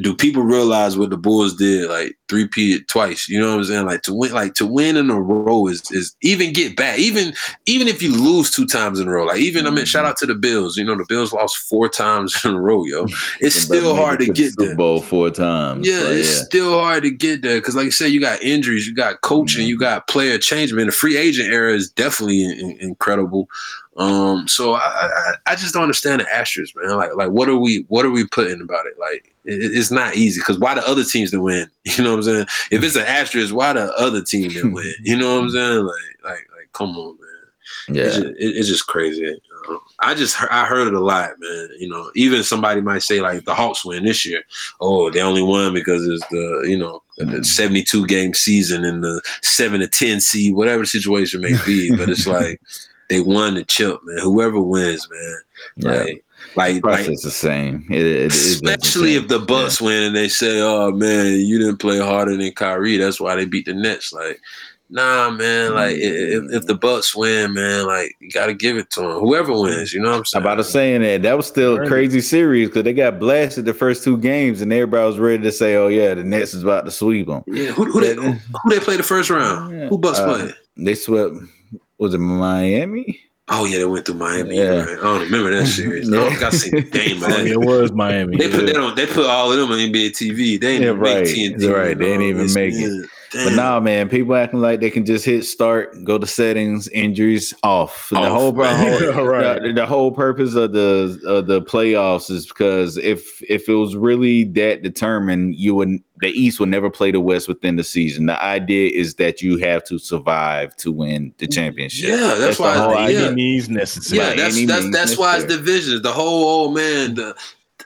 do people realize what the Bulls did like three P twice? You know what I'm saying? Like to win like to win in a row is is even get back. Even even if you lose two times in a row, like even I mean shout out to the Bills. You know the Bills lost four times in a row, yo. It's still hard to get there. Bowl four times. Yeah, it's still hard to get there because, like you said, you got injuries, you got coaching, you got player change. Man, the free agent era is definitely in- in- incredible. Um, so I, I, I just don't understand the asterisk, man. Like, like what are we, what are we putting about it? Like, it, it's not easy because why the other teams to win? You know what I'm saying? If it's an asterisk, why the other team to win? You know what I'm saying? Like, like, like, come on, man. It's, yeah. just, it- it's just crazy. Um, I just I heard it a lot, man. You know, even somebody might say like the Hawks win this year. Oh, they only won because it's the you know the 72 game season and the seven to ten seed, whatever the situation may be. but it's like they won the chip, man. Whoever wins, man. Yeah. Like, like, like Process the same. It, it, it is the especially same. if the Bucks win and they say, "Oh man, you didn't play harder than Kyrie. That's why they beat the Nets." Like, nah, man. Like, i- if, if the Bucks win, man, like you got to give it to them. Whoever wins, you know what I'm I'm saying? about to saying that that was still a crazy series because they got blasted the first two games and everybody was ready to say, "Oh yeah, the Nets is about to sweep them." Yeah, who, who, they, who, who they play the first round? Yeah. Who Bucks Uh, play? They swept. Was it Miami? Oh yeah, they went through Miami. yeah. Right? I don't remember that series. I don't think I seen the game, Oh, man. it was Miami. They put they don't they put all of them on NBA TV. They ain't Yeah, even right. make TNT. Right, they didn't even make it. Yeah, But damn. nah, man, people acting like they can just hit start, go to settings, injuries off. the whole, whole- Right. the, the whole purpose of the of the playoffs is because if if it was really that determined, you would the East would never play the West within the season. The idea is that you have to survive to win the championship. Yeah, that's the why- whole yeah. idea. Any necessary. Yeah, that's that's that's why it's necessary. divisions. The whole old man, the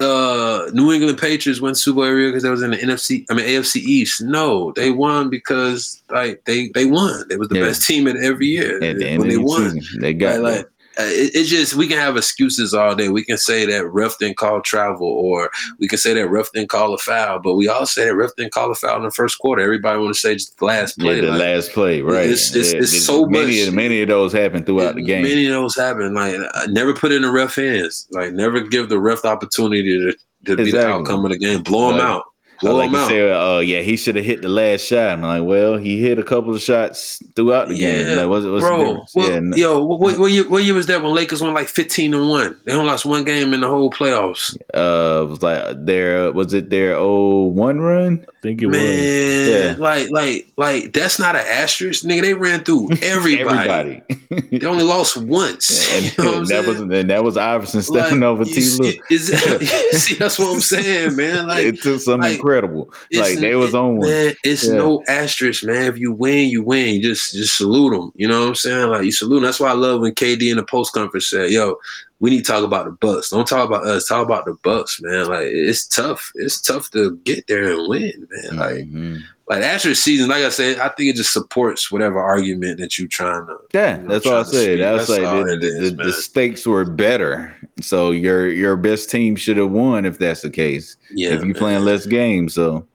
uh, New England Patriots went Super Bowl area because they was in the NFC. I mean AFC East. No, they won because like they they won. They was the Yeah. best team in every year At the end when of they the won. season, they got Like, like it, it just we can have excuses all day. We can say that ref didn't call travel, or we can say that ref didn't call a foul. But we all say that ref didn't call a foul in the first quarter. Everybody want to say just the last yeah, play. the like, last play, right? it's- it's- Yeah, it's the- so many much- of many of those happen throughout the game. Many of those happen. Like I never put in the ref hands. Like never give the ref the opportunity to, to be the Exactly. outcome of the game. Blow them Right. out. Blow like him you out. said, uh, yeah, he should have hit the last shot. I'm like, well, he hit a couple of shots throughout the game. Like, what's, what's the Bro, difference? what, yeah, n- yo, what, what, what, year, what year was that when Lakers won like 15 and 1? They only lost one game in the whole playoffs. uh, was like their was it their oh one run? I think it was. Yeah. like, like, like, that's not an asterisk, nigga. They ran through everybody. Everybody. They only lost once. and, you know what that saying? was and that was Iverson stepping Like, over T. see, Lue. is- see, that's what I'm saying, man. Like, it took something like, incredible. it's- Like they was on one. Man, it's Yeah. no asterisk, man. If you win, you win. You just just salute them. You know what I'm saying? Like you salute. 'em. That's why I love when KD in the post conference said, "Yo, we need to talk about the Bucks. Don't talk about us. Talk about the Bucks, man. Like it's tough. It's tough to get there and win, man. Like Mhm. like asterisk season. Like I said, I think it just supports whatever argument that you're trying to. Yeah, you know, that's what I said. That's, That's like the, it is, the- the stakes were better. So your your best team should have won if that's the case. Yeah, if you playing less games, so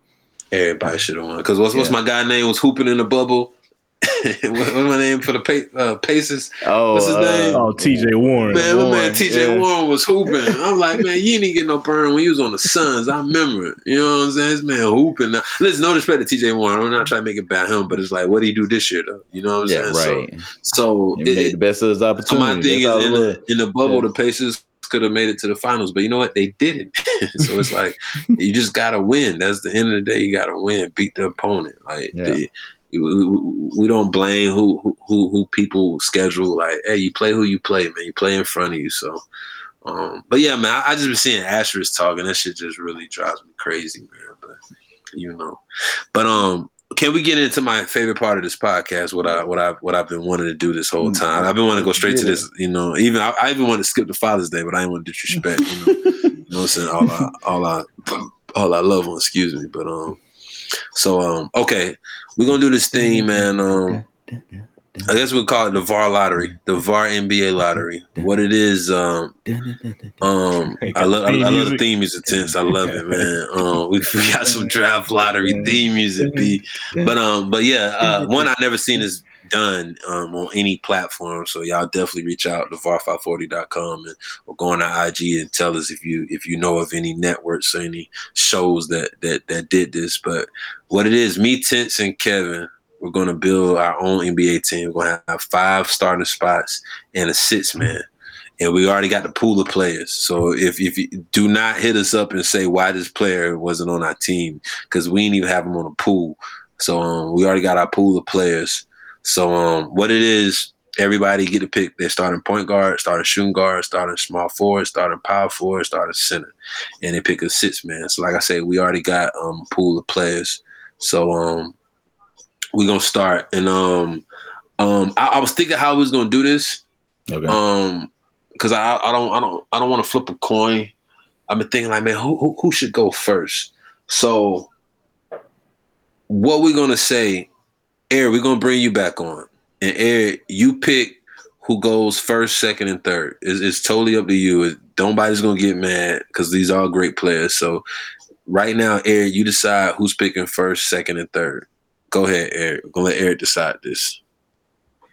everybody should have won. Because what's what's my guy name was hooping in the bubble. what, what's my name for the pa- uh, Pacers? oh, What's his name? Oh, T.J. Warren. Man, my man TJ yeah. Warren was hooping. I'm like, man, you didn't get no burn when you was on the Suns. I remember it. You know what I'm saying? This man hooping. Now, listen, no respect to TJ Warren. I'm not trying to make it about him, but it's like, what did he do this year, though? You know what I'm yeah, saying? right. So, He so, made the best of his opportunity. my thing That's is, in was. the, in the bubble, Yeah. the Pacers could have made it to the finals, but you know what? They didn't. so it's like, you just got to win. That's the end of the day. You got to win, beat the opponent. Like, Yeah. the- we, don't blame who, who who who people schedule. Like, hey, you play who you play, man. You play in front of you. So, um, but yeah, man, I, I just been seeing Asterisk talking. That shit just really drives me crazy, man. But you know, but um, can we get into my favorite part of this podcast? What I what I what I've been wanting to do this whole time. I've been wanting to go straight to this. You know, even I, I even want to skip the Father's Day, but I didn't want to disrespect. You know, you know what I'm saying? All I all I all I love on. Excuse me, but um, so um, okay, we're gonna do this thing, man. Um. I guess we'll call it the FAR lottery, the FAR NBA lottery. What it is, um, um, I love, I, I love the theme music tense. I love it, man. Um, we, we got some draft lottery theme music, B. But um, but yeah, uh, one I never seen is done um on any platform. So y'all definitely reach out to FAR540.com and or go on our IG and tell us if you if you know of any networks or any shows that that that did this. But what it is, me, Tense, and Kevin we're to build our own NBA team. We're to have five starting spots and a six man. And we already got the pool of players. So if, if you do not hit us up and say why this player wasn't on our team, because we didn't even have him on a pool. So um, we already got our pool of players. So um, what it is, everybody get to pick their starting point guard, starting shooting guard, starting small forward, starting power forward, starting center. And they pick a six man. So like I said, we already got um, a pool of players. So um, we're gonna start and um um I, I was thinking how we was gonna do this Okay. um because I, I don't I don't I don't want to flip a coin I've been thinking like man who, who who should go first so what we're gonna say Eric we're gonna bring you back on and Eric you pick who goes first second and third it's, it's totally up to you It- nobody's gonna get mad because these are all great players so right now Eric you decide who's picking first second and third Go ahead, Eric. I'm gonna let Eric decide this.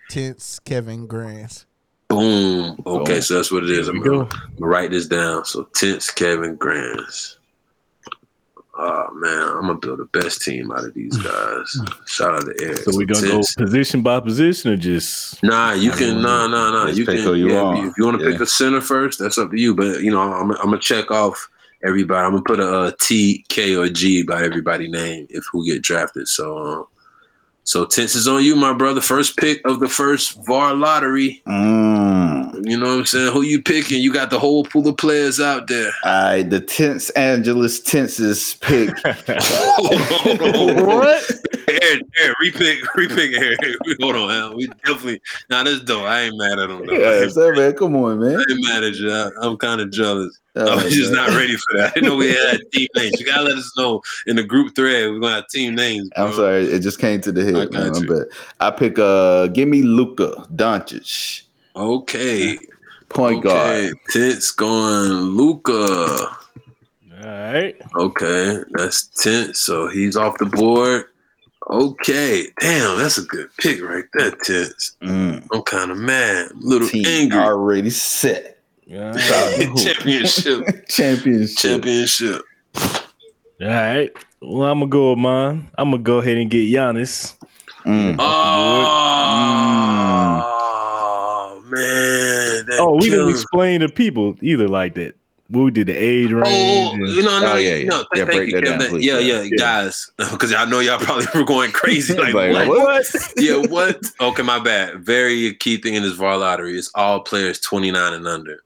Tense Kevin Grants. Boom. Okay, so that's what it is. There I'm we gonna go. write this down. So tense Kevin Grants. Oh man, I'm gonna build the best team out of these guys. Shout out to Eric. So we gonna go position by position or just Nah, you can. Nah, nah, nah. You can. who you yeah, want. if you- want to Yeah. pick a center first, that's up to you. But you know, I'm, I'm gonna check off everybody. I'm gonna put a, uh T, K, or G by everybody name if who get drafted. So, um, so tense is on you, my brother. First pick of the first FAR lottery. Mm. You know what I'm saying? Who you picking? You got the whole pool of players out there. All right, the tense Angeles tenses pick. what? Eric, Eric, repick, repick Eric. Hold on, man. We definitely. now Nah, that's dope. I ain't mad at him. Though. Yeah, ain't, man, come on, man. I ain't mad at you. I, I'm kind of jealous. Oh, I was just man. not ready for that. I didn't know we had team names. You gotta let us know in the group thread. We're gonna have team names. Bro. I'm sorry, it just came to the head. got Man, but I pick uh give me Luka Doncic, Okay. point okay. guard. Tits going Luka. all right. Okay, that's tense. So he's off the board. Okay, damn, that's a good pick right there, tense. Mm. I'm kind of mad, little Team angry. already set. Yeah. Championship, Championship. championship. All right. Well, I'm gonna go with mine. I'm gonna go ahead and get Giannis. Mm. Oh man! Oh, we didn't explain to people either like that. We did the age oh, range. Oh, and- you know, no, Oh, yeah, yeah. no, Yeah, break you, that Kevin. down, please. yeah, Yeah. yeah, guys, because I know y'all probably were going crazy. Like, Like, what? what? yeah, what? Okay, my bad. Very key thing in this FAR lottery is all players 29 and under.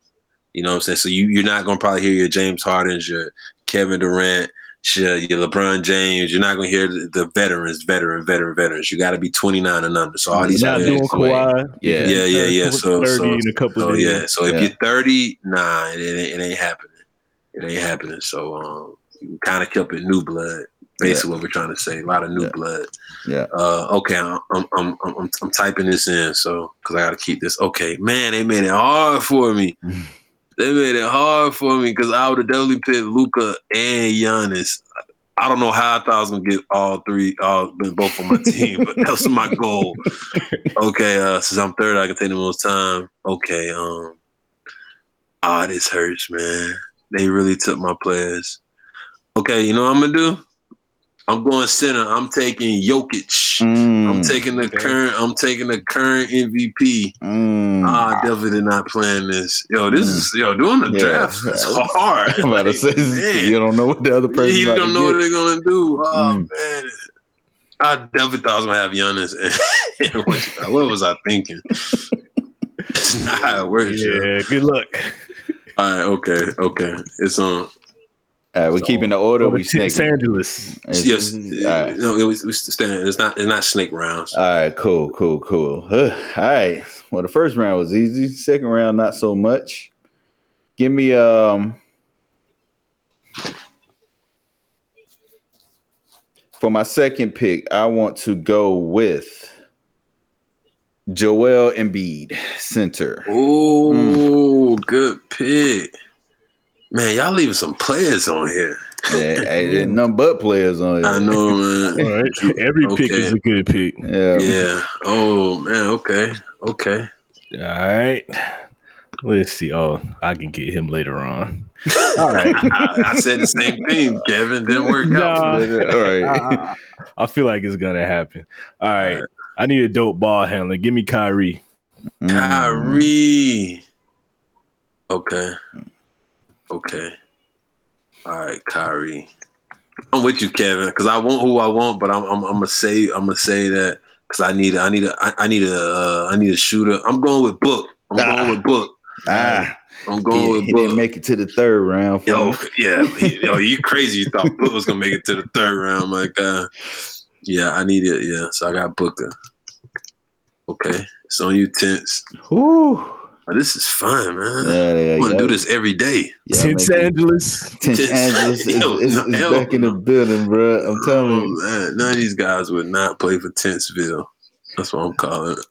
You know what I'm saying? So you, you're not going to probably hear your James Hardens, your Kevin Durant, your, your LeBron James. You're not going to hear the, the veterans, veteran, veteran, veterans. You got to be 29 and under. So all these not players- doing Kawhi. Yeah. Yeah, yeah, yeah. So- 30 so- in a couple Oh of yeah. So if Yeah. you're 30, nah, it ain't, it ain't happening. It ain't happening. So um, you kind of kept it new blood. Basically, what we're trying to say. A lot of new Yeah. blood. Yeah. Uh, okay, I'm I'm, I'm I'm I'm typing this in, so because I got to keep this. Okay, man, they made it hard for me. they made it hard for me because I would have definitely picked Luka and Giannis. I don't know how I thought I was gonna get all three, all both on my team, but that was my goal. Okay, uh, since I'm third, I can take the most time. Okay, um, ah, this hurts, man. They really took my players. Okay, you know what I'm gonna do? I'm going center. I'm taking Jokic. Mm. I'm taking the current. I'm taking the current MVP. Mm. Ah, I definitely did not plan this. Yo, this is yo doing the Yeah. draft. It's hard. I'm about to say, man. you don't know what the other person. you don't know what they're gonna do. Oh Mm. man, I definitely thought I was gonna have Giannis. And what, what was I thinking? It's not how it works. yo. Yeah, good luck. All right. Okay. Okay. It's on. All right, we're keeping the order. We Los snaking. Angeles. It's- Yes. All right. No, it was, it was stand. It's not. It's not snake rounds. All right, cool, cool, cool. Huh, All right. Well, the first round was easy. Second round, not so much. Give me um for my second pick, I want to go with Joel Embiid, center. Oh, good pick. Man, y'all leaving some players on here. Yeah, hey, there's nothing but players on here. I know, man. All right. Every pick is a good pick. Yeah. Yeah. Oh man. Okay. Okay. All right. Let's see. Oh, I can get him later on. All right. I, I said the same thing, Kevin. Didn't work out. All right. I feel like it's gonna happen. All right. I need a dope ball handler. Give me Kyrie. Mm. Kyrie. Okay. Okay. All right, Kyrie. I'm with you, Kevin, because I want who I want, but I'm I'm, I'm gonna say I'm gonna say that because I need I need a I, I need a uh, I need a shooter. I'm going with Book. I'm Ah. going with Book. Ah, I'm going he, with he Book. didn't make it to the third round. Yo, me. yeah, he- yo, you crazy? You thought Book was gonna make it to the third round? My God, yeah, I need it. Yeah, so I got Booker. Okay, it's on you, Tense. Whew. Oh, this is fun, man. Yeah, yeah, I want to yeah. do this every day. Yeah, Tense make it- Angeles. Tense Tense- Angeles is, Yo, is, is hell back in the building, bro. I'm oh, telling Oh, you. man, none of these guys would not play for Tentsville. That's what I'm calling it.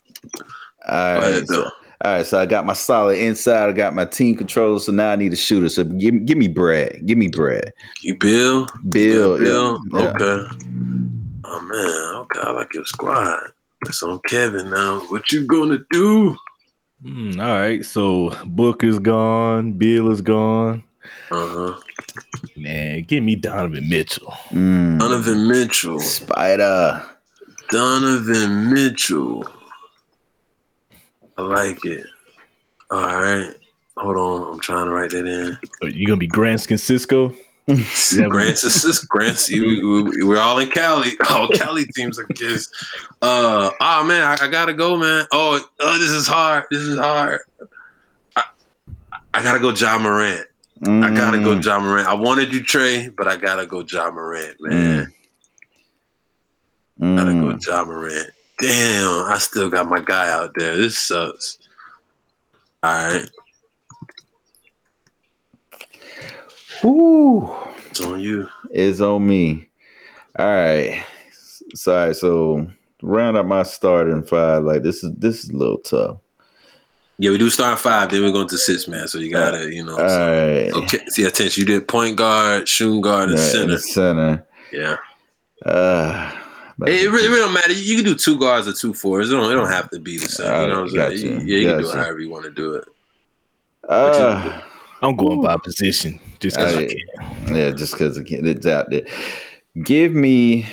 All Go right, ahead, so, though. all right. So I got my solid inside. I got my team controller. So now I need a shooter. So give, give me Brad. Give me Brad. You Beal? Beal. Beal. yeah, yeah. Okay. Oh man. Okay, I like your squad. It's on Kevin now. What you gonna do? Hmm, all right. So Book is gone. Beal is gone. Uh huh. Man, give me Donovan Mitchell. Mm. Donovan Mitchell. Spider. Donovan Mitchell. I like it. All right. Hold on. I'm trying to write that in. Are you gonna be Grant Cisco? Yeah, Grant's assist. Grant's. You, we, we're all in Cali. All Cali teams are kids. Uh. Oh man, I, I gotta go, man. Oh, oh, this is hard. This is hard. I, I gotta go, Ja Morant. I gotta go, Mm. Ja Morant. I wanted you, Trae, but I gotta go, Ja Morant, man. Gotta go, Mm. Ja Morant. Damn, I still got my guy out there. This sucks. All right, Whew. it's on you. It's on me. All right. Sorry. So round up my starting five. Like this is this is a little tough. Yeah, we do start five, then we're going to six, man. So you gotta, you know. All so- right. Okay, see, attention. You did point guard, shooting guard, and Yeah, in center. the center. Yeah, Uh, but- it, it really, it really don't matter. You can do two guards or two fours. It don't, it don't have to be the same. You know what I'm Gotcha, saying? Yeah, you can do it however you want to do it. Uh, I'm going by position just because I can. yeah, just because it's out there. Give me.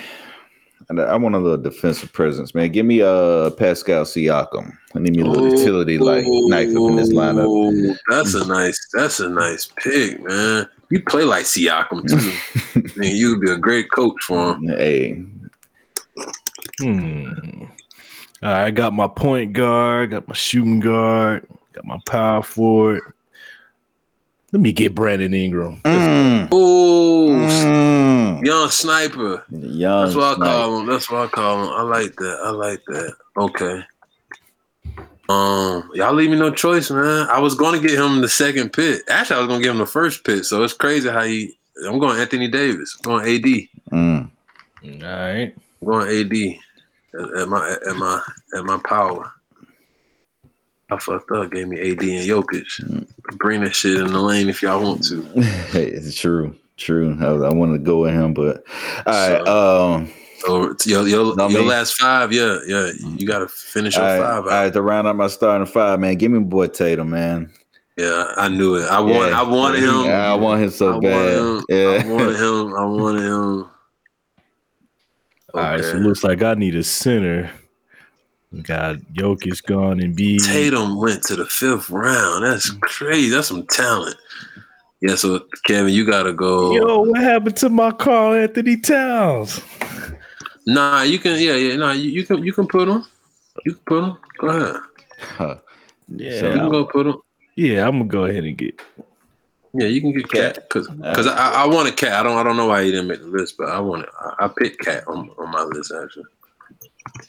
and I want a little defensive presence, man. Give me uh Pascal Siakam. I need me a little utility like knife up in this lineup. That's a nice. That's a nice pick, man. You play like Siakam too. man, you would be a great coach for him. Hey, Hmm. All right, I got my point guard, got my shooting guard, got my power forward. Let me get Brandon Ingram. Mm, Ooh, mm. young sniper. young. That's what I call him. That's what I call him. I like that. I like that. Okay. Um, y'all leave me no choice, man. I was going to get him the second pick. Actually, I was going to give him the first pick. So it's crazy how he. I'm going Anthony Davis. I'm going AD. Mm. All right. I'm going AD at, at my at my at my power. I fucked up. Gave me AD and Jokic. Bring that shit in the lane if y'all want to. Hey, it's true, true. I, I wanted to go with him, but all right. Um, So it's your your, No, your me. last five, yeah, yeah. You got to finish your all right, five. All right, out. To round out my starting five, man. Give me boy Tatum, man. Yeah, I knew it. I want. Yeah. I wanted him. Yeah, I want him I so wanted bad. him. Yeah. I wanted him. I wanted him. All right, so it looks like I need a center. We got Jokic gone and B. Tatum went to the fifth round. That's crazy. That's some talent. Yeah. So Kevin, you gotta go. Yo, what happened to my Karl-Anthony Towns? Nah, you can. Yeah, yeah. Nah, you, you can. You can put him. You can put him. Go ahead. Huh. Yeah, So- You can I'm, go put him. yeah, I'm gonna go ahead and get. Yeah, you can get KAT because because I, I want a KAT. I don't I don't know why he didn't make the list, but I want it. I, I picked KAT on, on my list actually.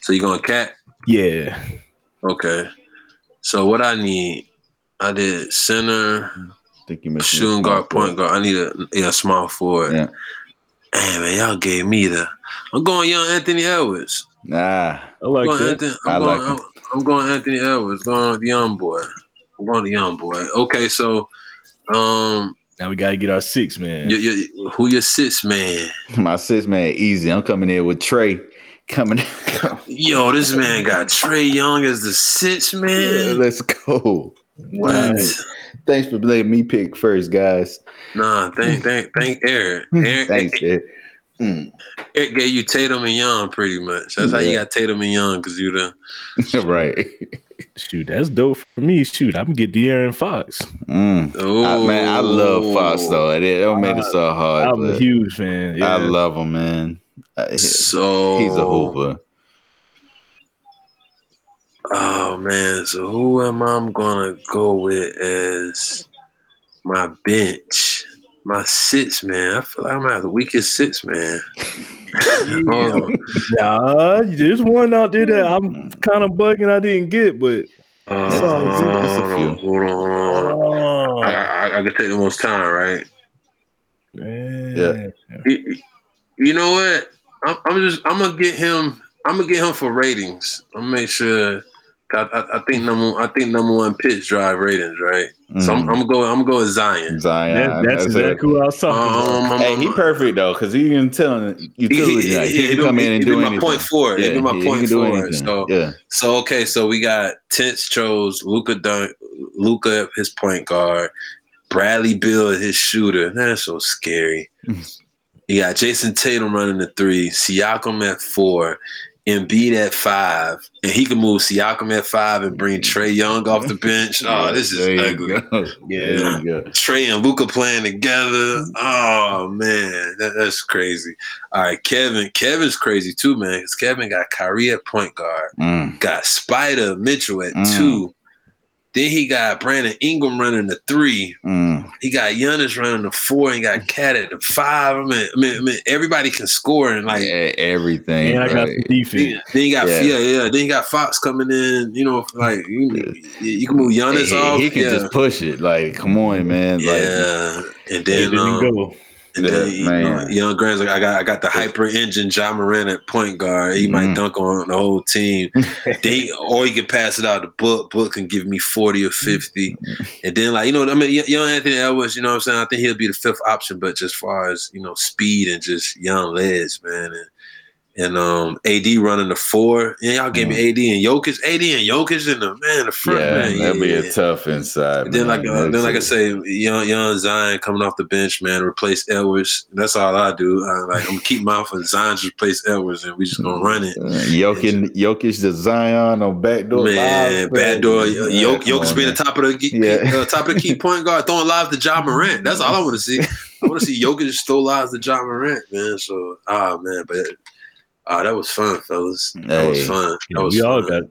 So you going to KAT? Yeah, Okay. So what I need, I did center, I think you missed shooting guard, point guard. I need a yeah small forward. Yeah. Hey man, y'all gave me the. I'm going young Anthony Edwards. Nah, I like I'm going. Anthony, I I'm, like going, I'm, I'm going Anthony Edwards. Going with the young boy. I'm going the young boy. Okay, so um, Now we gotta get our six man. you, you, who your six man? my six man, easy. I'm coming in with Trae. Coming. Yo, this man got Trae Young as the sixth man. Let's go. What? Thanks for letting me pick first, guys. Nah, thank thank thank Eric. Eric, Thanks, Eric. Mm. Eric gave you Tatum and Young pretty much. That's how you got Tatum and Young because you the right. Shoot, that's dope for me. Shoot, I'm gonna get De'Aaron Fox. Mm. I, man, I love Fox though. It, it don't make it so hard. I'm a huge fan. Yeah. I love him, man. Uh, So He's a hooper. Oh man, so who am I gonna go with as my bench? My six man. I feel like I'm at the weakest six man. Oh, Nah, there's one out there that I'm kind of bugging. I didn't get, but uh, That's all it is. hold It's a few. on, hold on, hold on. I, I, I can take the most time, right? man. Yeah. You, you know what? I'm, I'm just I'm gonna get him. I'm gonna get him for ratings. I'm gonna make sure. I, I, I think number I think number one pitch drive ratings, right? So I'm, Mm. I'm gonna go. I'm gonna go with Zion. Zion. That, that's That's it. exactly what I was talking about. Um, I'm- Hey, he perfect though, because he can tell He, utility. he, like, he, he can he, come in and be do my anything. point forward. he my he point can do anything. So yeah, so okay, so we got Tense chose Luka Dun Luka his point guard, Bradley Beal his shooter. That's so scary. you got Jayson Tatum running the three, Siakam at four, Embiid at five, and he can move Siakam at five and bring Trae Young off the bench. Oh, this is There ugly. Yeah. You. Trae and Luka playing together. Oh man, that, that's crazy. All right, Kevin. Kevin's crazy too, man. Because Kevin got Kyrie at point guard, Mm. got Spider Mitchell at Mm. two. Then he got Brandon Ingram running the three. Mm. He got Giannis running the four, and he got KAT at the five. I mean, I mean, I mean everybody can score and like. Yeah, everything. and I got right. defense. Then you got Yeah. yeah. yeah, Then you got Fox coming in. You know, like you, you can move Giannis he, off. he can yeah. just push it. Like, come on, man. Like, yeah, and then didn't um, go. And then Yeah, you know, man. young Grant's like, I got I got the hyper engine John Moran at point guard. He might Mhm. dunk on the whole team. they or he can pass it out to Book. Book can give me 40 or 50. And then like, you know, I mean young Anthony Edwards, you know what I'm saying? I think he'll be the fifth option, but just far as, you know, speed and just young legs, man. And and um AD running the four. And y'all gave me AD and Jokic, AD and Jokic in the man the front. Yeah, man, that'd be a tough inside. Then like uh, then like I say, young young Zion coming off the bench, man, replace Edwards. That's all I do. I, like I'm keep my for Zion to replace Edwards, and we just gonna run it. Uh, Jokic, Jokic to Zion on backdoor. Man, backdoor. Yeah, Jok- Jokic on, being the top of the Yeah. uh, top of the key point guard, throwing live to Ja Morant. That's all I want to see. I want to see Jokic throw lives to Ja Morant, man. So, ah, man, but ah, that was fun, fellas. That was fun. That was we all got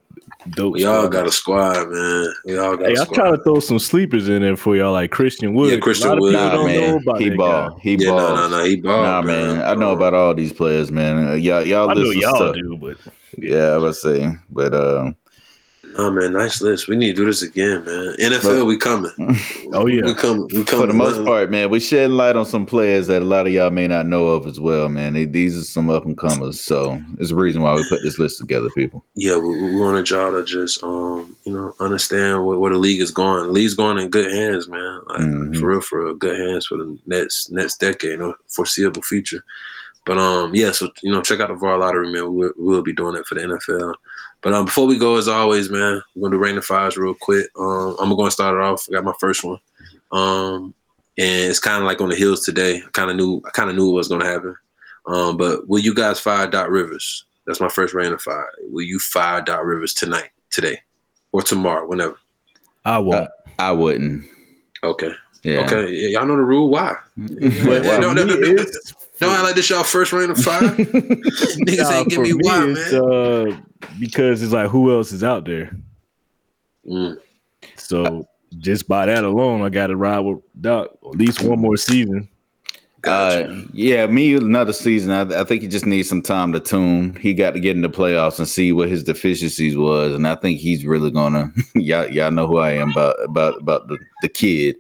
dope. we all got a squad, man. We all got Hey, a I'm squad. trying to throw some sleepers in there for y'all, like Christian Wood. Yeah, Christian a lot of Wood. people Nah, don't know man, about he that ball. guy. He yeah, ball. no, no, no. He balled, Nah, man, I know about all these players, man. Uh, y'all, y'all I know y'all stuff. do, but Yeah, I was saying, but um, Oh man, nice list. We need to do this again, man. NFL, we coming. Oh, yeah. we coming. We coming. for the most man. part, man, we shed light on some players that a lot of y'all may not know of as well, man. They- these are some up and comers, so it's a reason why we put this list together, people. yeah, we, we wanted y'all to just um, you know, understand where, where the league is going. The league's going in good hands, man. Like Mhm. for real, for real, good hands for the next next decade, you know, foreseeable future. But um, yeah, so you know, check out the FAR lottery, man. We'll, we'll be doing it for the NFL. But um, before we go, as always, man, we're gonna do rain the fives real quick. Um, I'm gonna start it off. I got my first one. Um, and it's kind of like on the heels today. I kind of knew, I kind of knew what was gonna happen. Um, but will you guys fire Doc Rivers? That's my first rain of fire. Will you fire Doc Rivers tonight, today, or tomorrow, whenever? I won't. I wouldn't. Okay. Yeah. Okay. Yeah, y'all know the rule. Why? But, Yeah, no, no, no, no, it's- Don't act like this y'all first rain of fire. Niggas Nah, ain't give for me why, it's, man. uh, because it's like who else is out there? Mm. So just by that alone, I got to ride with Doc at least one more season. Gotcha. Uh, yeah, me another season. I, I think he just needs some time to tune. He got to get in the playoffs and see what his deficiencies was, and I think he's really gonna. y'all, y'all know who I am about about about the, the kid,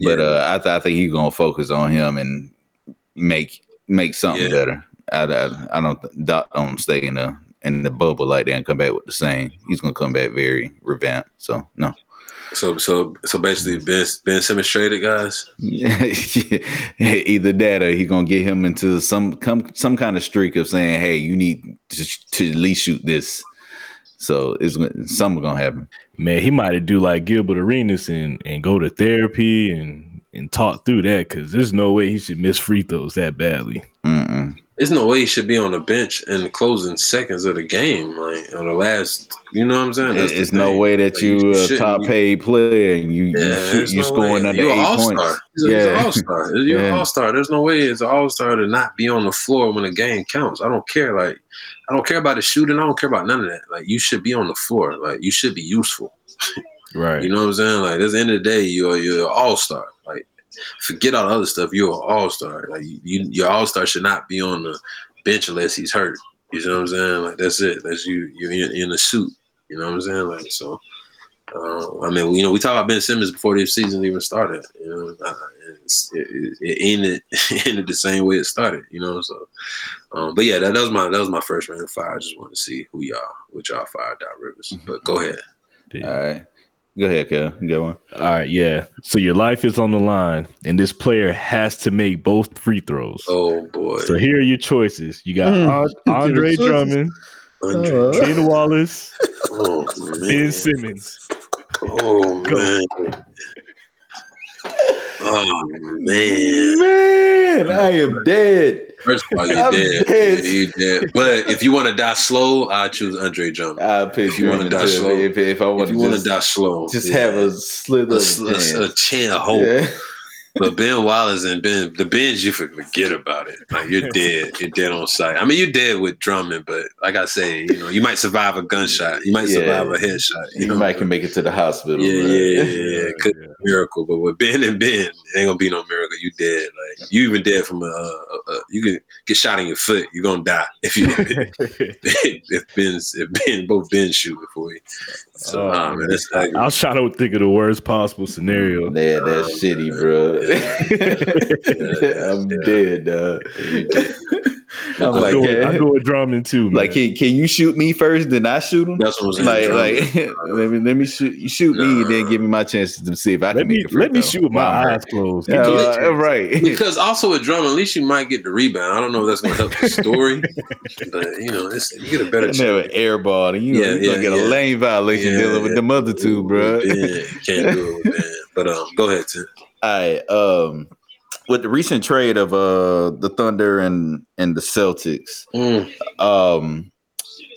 but Yeah. uh, I, th- I think he's gonna focus on him and make make something Yeah. better. I, I, I don't th- Doc don't stay in the in the bubble like that and come back with the same. He's gonna come back very revamped. So no. So so so basically mm. Ben Ben Simmons traded guys. Yeah, Either that or he gonna get him into some come some kind of streak of saying, "Hey, you need to, to at least shoot this." So it's gonna- something gonna happen. Man, he might do like Gilbert Arenas and and go to therapy and and talk through that because there's no way he should miss free throws that badly. Mm-mm. There's no way he should be on the bench in the closing seconds of the game, like on the last. You know what I'm saying? That's It's no thing. way that Like, you a top paid player and you Yeah, you, you no scoring way. under You're eight all-star. points. He's, a- he's an Yeah. all-star. You're Yeah. an all-star. There's no way it's an all-star to not be on the floor when the game counts. I don't care. Like, I don't care about the shooting. I don't care about none of that. Like, you should be on the floor. Like, you should be useful. Right. You know what I'm saying? Like, at the end of the day, you're you're an all-star. Like, forget all the other stuff. You're an all-star. Like, you your all-star should not be on the bench unless he's hurt. You know what I'm saying? Like, that's it. That's you. You're in, in a suit. You know what I'm saying? Like, so. Uh, I mean, you know, we talked about Ben Simmons before this season even started. You know, uh, it, it, it ended ended the same way it started. You know, so. Um, but yeah, that, that was my that was my first round of fire. I just wanted to see who y'all, which y'all fired out Rivers. But go ahead. All right, go ahead, Kev. You got one. All right, yeah. So your life is on the line, and this player has to make both free throws. Oh boy, So here are your choices. You got Mm. Andre Choices. Drummond, Andre. Ken Wallace, Oh Ben. Simmons. Oh Go. Oh man. Man, I am dead. First of all, you I'm dead. dead. You dead. But if you want to die slow, I choose Andre Drummond. I pick If you wanna die slow- If, if I want to want to die slow, just yeah. have a slither a, of a, a of hope. Yeah. But Ben Wallace and Ben, the Ben's, you forget about it. Like you're dead. You're dead on sight. I mean, you're dead with Drummond, but like I say, you know, you might survive a gunshot. You might Yeah. survive a headshot. You, You know, might can make it to the hospital. Yeah, but- yeah, yeah, yeah. It Could be a miracle, but with Ben and Ben, it ain't gonna be no miracle. You dead. Like you even dead from a, a, a you can get shot in your foot. You're gonna die if you if Ben's if Ben both Ben shoot before you. So Oh, nah, man, that's I was trying to think of the worst possible scenario. Yeah, that's shitty, bro. I'm dead, dog. I'm I like, go, yeah. I go with Drummond too. Man. Like, can, can you shoot me first, then I shoot him? That's what I'm Like, like, let me let me shoot you shoot me, and then give me my chances to see if I can let me make a free let me shoot with my Wow. eyes closed. Yeah, Give me a uh, right. because also with Drummond, at least you might get the rebound. I don't know if that's gonna help the story, but you know, it's, you get a better I chance. never airball, and you know, Yeah, you gonna yeah, get a lane violation Yeah, dealing with the mother other two, bro. Yeah, can't do it, man. But um, go ahead, Tim. All right. Um, with the recent trade of uh the Thunder and and the Celtics, Mm, um,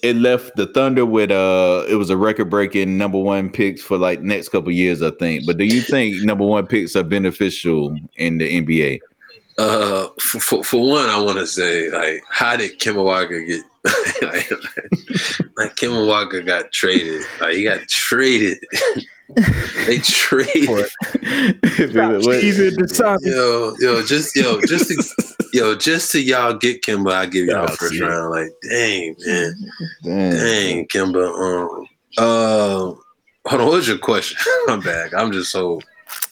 it left the Thunder with uh it was a record breaking number one picks for like next couple years, I think. But do you think number one picks are beneficial in the NBA? Uh, for, for, for one, I want to say, like, how did Kemba Walker get? like, like Kemba Walker got traded. Like, he got traded. they traded. He's in the top. Yo, yo, just yo, just to, yo, just to y'all get Kemba, I give y'all Y'all first see round. Like, dang, man, Damn. dang, Kemba. Um, uh, hold on, what's your question? I'm back. I'm just so.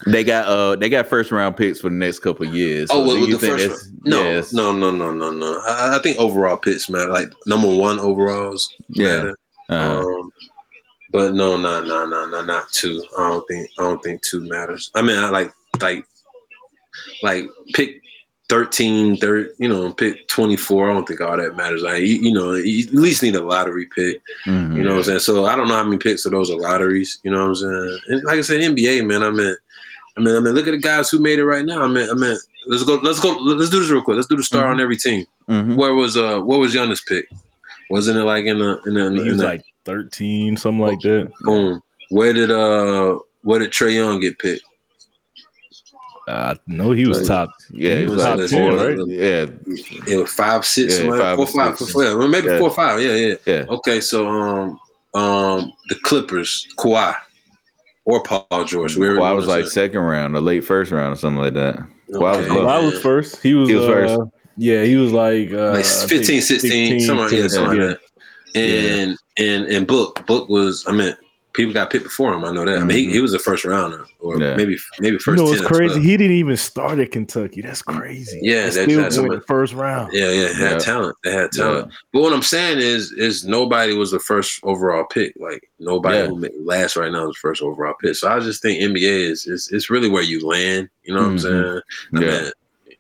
They got uh they got first round picks for the next couple of years. Oh, So with, do with you the think first that's- round? No, yes. no, no, no, no, no. I, I think overall picks matter. Like number one overalls Yeah. matter. Uh, Um, but no, no, no, no, no, not two. I don't think. I don't think two matters. I mean, I like like like pick 13, 30, you know, pick 24. I don't think all that matters. Like, you, you know, you at least need a lottery pick. mhm. You know what I'm saying? So I don't know how many picks of those are lotteries. You know what I'm saying? And like I said, NBA, man, I mean, I mean, I mean, look at the guys who made it right now. I mean, I mean, let's go, let's go, let's do this real quick. Let's do the star on every team. Mhm. Where was uh, what was Giannis pick? Wasn't it like in the in the, in the, He was like 13, something like that. boom? Where did uh, where did Trae Young get picked? I know he was top. Yeah, He it was was like top four, 10, right? Yeah, It was five, six, Yeah, something four, five, well, maybe Yeah. four, five. Yeah, yeah. yeah. Okay, so um, um, the Clippers, Kawhi, or Paul George. whoever Well, I was like second round, or late first round, or something like that. Kawhi was Okay. close. I was first. He was, He was uh, first. Yeah, he was like uh, like 15, think 16, something, like- yeah, something yeah. like that. And and and book book was I mean people got picked before him. I know that. I mean he, he was a first rounder or Yeah. maybe maybe You first. know, it's 10 or crazy. 12. He didn't even start at Kentucky. That's crazy. Yeah, They they- still that's went what- the first round. Yeah, yeah, had Yeah. talent. They had talent. But what I'm saying is, is nobody was the first overall pick. Like nobody Yeah. who made last right now is first overall pick. So I just think NBA is is it's really where you land. You know what Mhm. I'm saying? I Yeah. mean,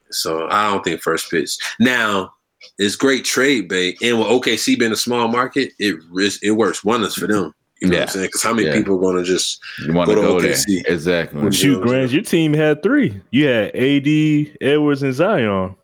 so I don't think first pitch. Now it's great trade bait, and with OKC being a small market, it it works wonders for them. You know Yeah. what I'm saying? Because how many Yeah. people are going to just You want to Go to there? OKC. Exactly. Well, Shoot, Grant, your team had three. You had AD, Edwards, and Zion.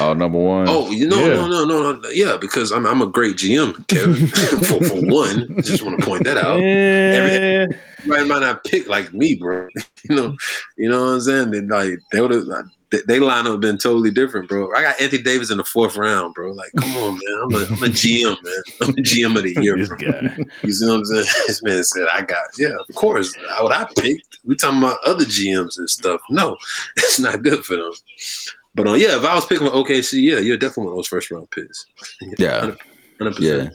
Oh, number one. Oh, you know, Yeah. no, no, no, no, yeah, because I'm I'm a great GM, Kevin. for, for one, just want to point that out. Yeah. Everybody might not pick like me, bro. you know, you know what I'm saying? They like they would have they, they line up been totally different, bro. I got Anthony Davis in the fourth round, bro. Like, come on, man. I'm a, I'm a GM, man. I'm a GM of the year, this bro. guy. You see what I'm saying? This man said, I got, yeah, of course. What I picked. We talking about other GMs and stuff. No, it's not good for them. But uh, yeah, if I was picking with OKC, yeah, you're definitely one of those first round picks. Yeah. 100%. Yeah.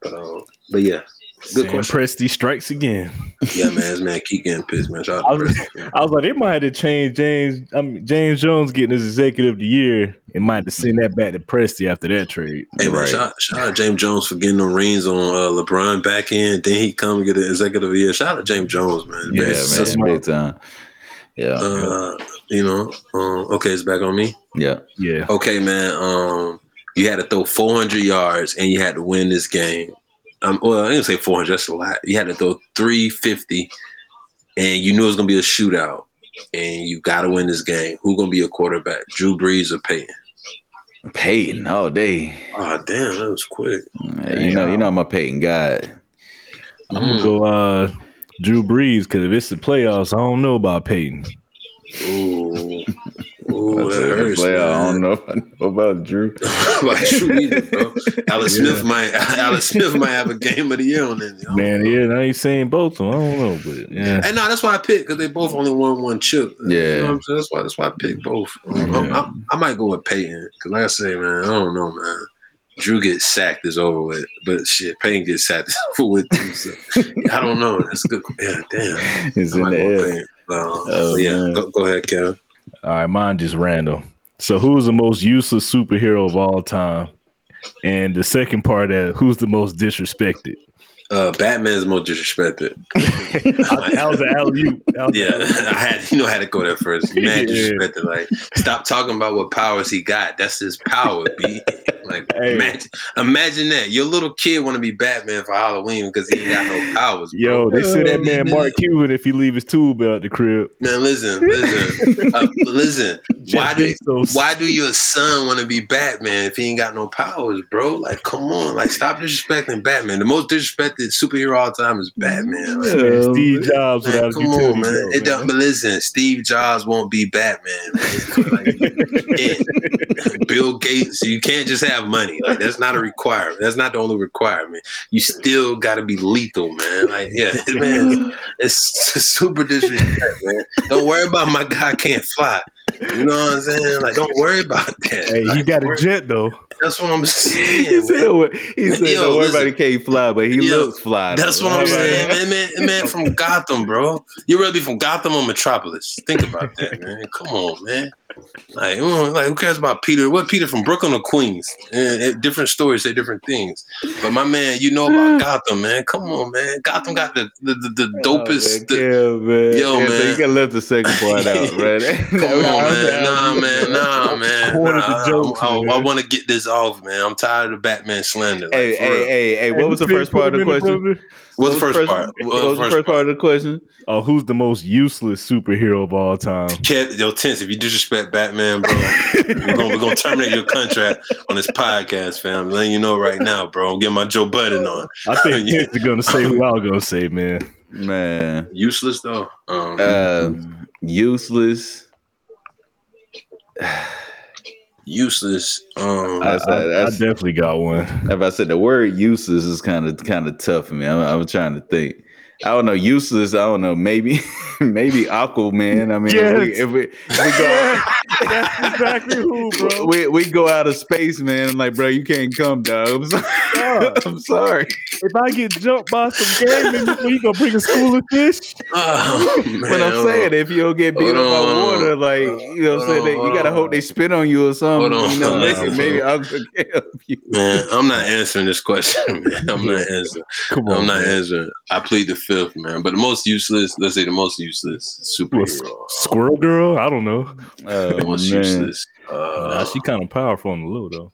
But, uh, but yeah, good Sam question. Presti strikes again. Yeah, man, this man keep getting pissed, man. Shout I out to was, Presti. I was like, they might have to change James. I mean, James Jones getting his executive of the year, and might have to send that back to Presti after that trade. Hey man, Right. shout, shout out James Jones for getting the rings on uh, LeBron back in. Then he come and get an executive of the year. Shout out to James Jones, man. Yeah, Man, man. such- Big time. Yeah. uh, you know, um, okay, it's back on me. yeah. Yeah, Okay, man. Um, you had to throw 400 yards and you had to win this game. Um, well, I didn't say 400. That's a lot. You had to throw 350, and you knew it was gonna be a shootout, and you got to win this game. Who gonna be your quarterback? Drew Brees or Peyton? Peyton all day. Oh, damn, that was quick. Yeah, you know, you know I'm a Peyton guy. I'm gonna go uh, Drew Brees because if it's the playoffs, I don't know about Peyton. Ooh, ooh, That's that hurts, player. I don't know, I know about Drew. about Drew either, bro. Alex Smith might, Alex Smith might have a game of the year on it. Man, know. yeah, I ain't saying both of them. I don't know, but yeah. And no, that's why I picked because they both only won one chip. Yeah. you know what I'm saying? that's why that's why I picked both. Um, I'm- I'm- i might go with Peyton because, like I say, man, I don't know, man. Drew gets sacked is over with, but shit, Peyton gets sacked is over with too. So, I don't know. That's good. Yeah, damn. It's in the air. Um, Oh, yeah, go, go ahead, Kevin. All right, mine just random. So who's the most useless superhero of all time? And the second part that, who's the most disrespected? Uh, Batman's most disrespected. That was an alley. Yeah, I had you know I had to go there first. Man, Yeah. disrespected. Like, stop talking about what powers he got. That's his power. B. Like, Hey. imagine, imagine that your little kid want to be Batman for Halloween because he got no powers. bro. Yo, they said that man Mark Cuban if he leave his tool belt at the crib. Man, listen, listen, uh, listen. Why do why do your son want to be Batman if he ain't got no powers, bro? Like, come on, like, stop disrespecting Batman. The most disrespected superhero all time is Batman. Like, Man, Steve Jobs Man, without come on, man. It don't, but listen, Steve Jobs won't be Batman. Like. Bill Gates, you can't just have money. Like that's not a requirement. That's not the only requirement. You still got to be lethal, man. Like yeah, man, it's super disrespect, man. Don't worry about my guy can't fly. You know what I'm saying? Like don't worry about that. Hey, he Like, got a jet though. That's what I'm He saying. said, he said Yo, no, everybody can't fly, but he Yo, looks fly. That's though. what I'm saying, man. Man, man from Gotham, bro. You rather be from Gotham or Metropolis? Think about that, man. Come on, man. Like, like who cares about Peter? What Peter from Brooklyn or Queens? Eh, eh, different stories say different things. But my man, you know about Gotham, man. Come on, man. Gotham got the the, the, the dopest. the- yeah, man. Yo, Yeah, so man. you gotta let the second part out, right? Come on, man. Nah, man. Nah, man. Cornered the Nah, jokes, I, I, man. want to get this off, man. I'm tired of Batman slander. Like, Hey, for hey, real. hey, hey, what was the first part of the question? What's the first part? What was the first part of the question? Oh, who's the most useless superhero of all time? Kev, yo, Tense, if you disrespect Batman, bro, we're gonna, we're gonna terminate your contract on this podcast, fam. I'm letting you know right now, bro. I'm getting my Joe Budden on. I think Yeah. Vince is gonna say who I was gonna say, man. Man, Useless though. Um, uh, useless. useless. Um, I, That's- I- I definitely got one. If I said the word useless is kind of kind of tough for me. I'm, I'm trying to think. I don't know. Useless. I don't know. Maybe maybe Aquaman. I mean, if, we, Yes. if we if we go That's exactly who, bro. we, we go out of space, man. I'm like, bro, you can't come, dog. I'm sorry. I'm sorry. If I get jumped by some game, you gonna bring a school of fish? oh, man, But I'm saying, if you don't get beat up by on. water, like you know, what I'm saying, on, they, you gotta on. hope they spit on you or something. Hold on, You know, hold maybe, on. maybe Aqua can help you. man, I'm not answering this question. Man. I'm not answering. Come on, I'm not man. answering. I plead the fifth, man. But the most useless, let's say the most useless superhero. Squirrel girl? I don't know. Oh, The most man. useless. Nah, Uh, she kind of powerful on the low though.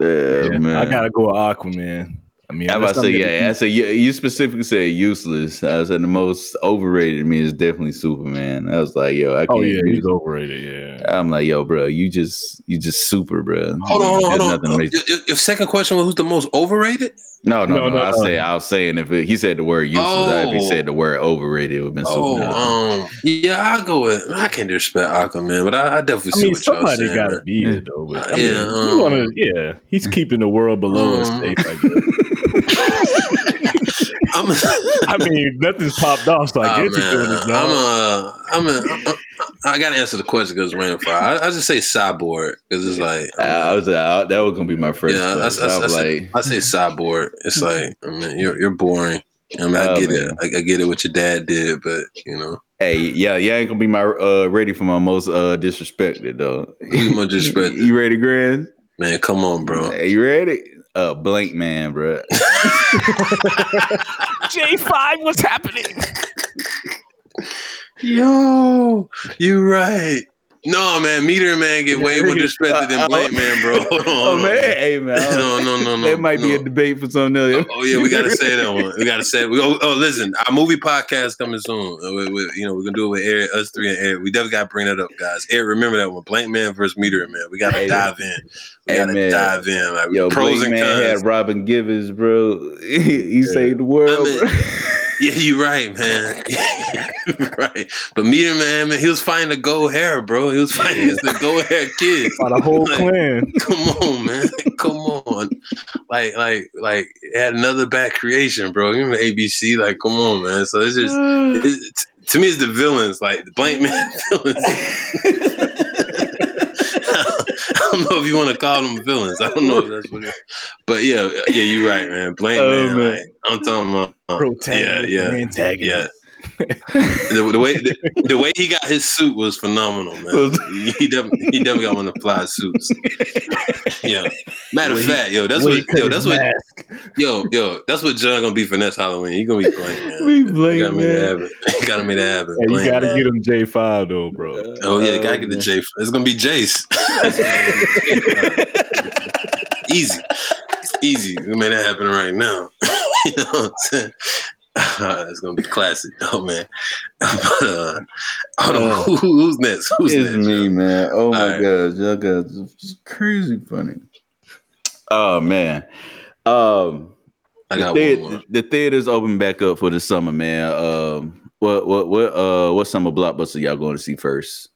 Yeah, Yeah, man. I gotta go with Aquaman. I mean, I unless about to say, yeah. I said you, you specifically said useless. I said the most overrated to me is definitely Superman. I was like, yo, I can't. Oh yeah, use he's overrated. Yeah. I'm like, yo, bro, you just you just super, bro. hold on, hold on, hold on. nothing to make- Your, your- your second question was who's the most overrated? No, no, No, no. no, I no. say I was saying if it, he said the word useless, if he Oh. said the word overrated, it would have been Oh, um, yeah, I'll go with. I can't disrespect Aquaman, but I, I definitely I see mean, what y'all somebody saying. gotta man. be it though. But, I mean, Yeah, um, wanna, yeah, he's keeping the world below us um, safe. I guess. I'm, I mean, nothing's popped off, so I Oh, guess he's doing his man, job. I'm a, I'm a, I gotta answer the question because rain fire. I, I just say cyborg because it's like, I, I was uh, that was gonna be my first. yeah, that's, question. that's, I was that's like, I say cyborg. It's like, I mean, you're you're boring. I mean, I Oh, get it. I, I get it what your dad did, but you know, hey, yeah, yeah, ain't gonna be my uh ready for my most uh disrespected though. Who's most disrespected? you ready, Grant? man, come on, bro. Hey, you ready? Uh, blank man, bro. J5, what's happening? Yo, you right. No, man, Meteor Man get way more disrespected than Uh, Blank Man, bro. Hold on, Oh hold on. man, hey man, No, no, no, no. that might be a debate for something else. Oh yeah, we gotta say that one. We gotta say. We, oh, oh, listen, our movie podcast coming soon. Uh, we- we- you know, we're gonna do it with Eric, us three, and Eric. We definitely gotta bring that up, guys. Eric, remember that one, Blank Man versus Meteor Man. We gotta Hey, dive in. Gotta man. dive in. Like Yo, pros and man cons. had Robin Givens, bro. he he saved the world. I mean- Yeah, you're right, man. You're right, but Meteor Man, man, he was fighting the gold hair, bro. He was fighting the gold hair kid. By the whole Like, clan. Come on, man. Come on. Like, like, like, had another bad creation, bro. You remember ABC? Like, come on, man. So it's just, it's, to me, it's the villains, like the blank man villains. I don't know if you want to call them villains. I don't know if that's what it is. But yeah, yeah, you're right, man. Blank Oh, man. man. Like, I'm talking about. yeah, Protagonist yeah, antagonist. yeah. the, the way the, the way he got his suit was phenomenal, man. he definitely he definitely got one of the fly suits. yeah. Matter of fact, yo, that's what yo, that's what yo, yo, that's what John gonna be for next Halloween. He gonna be playing, man. We You blame gotta make it man. happen. You gotta make that happen. Hey, you gotta that. get him J five though, bro. Oh yeah, gotta oh, get the J. It's gonna be Jace. Easy, easy. We made that happen right now. you know what I'm saying? It's gonna be classic, oh man. but, uh, on, who, who's next? Who's It's next? me, man. Oh my All right. god, y'all guys it's crazy funny. Oh man. Um I the, got thea- one the theaters open back up for the summer, man. Um what what what uh what summer blockbuster y'all going to see first?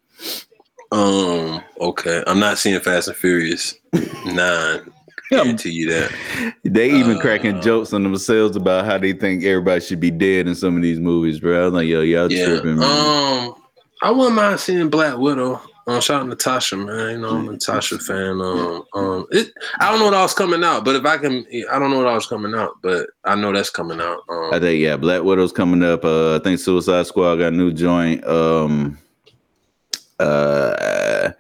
Um, okay, I'm not seeing Fast and Furious nine. Guarantee you that. They even Uh, cracking jokes on themselves about how they think everybody should be dead in some of these movies, bro. I was like, yo, y'all Yeah. tripping, man. Um, I wouldn't mind seeing Black Widow. Um, shout out Natasha, man. You know, I'm a Natasha fan. Um, um, it. I don't know what else coming out, but if I can, I don't know what else coming out, but I know that's coming out. Um, I think yeah, Black Widow's coming up. Uh, I think Suicide Squad got a new joint. Um, uh,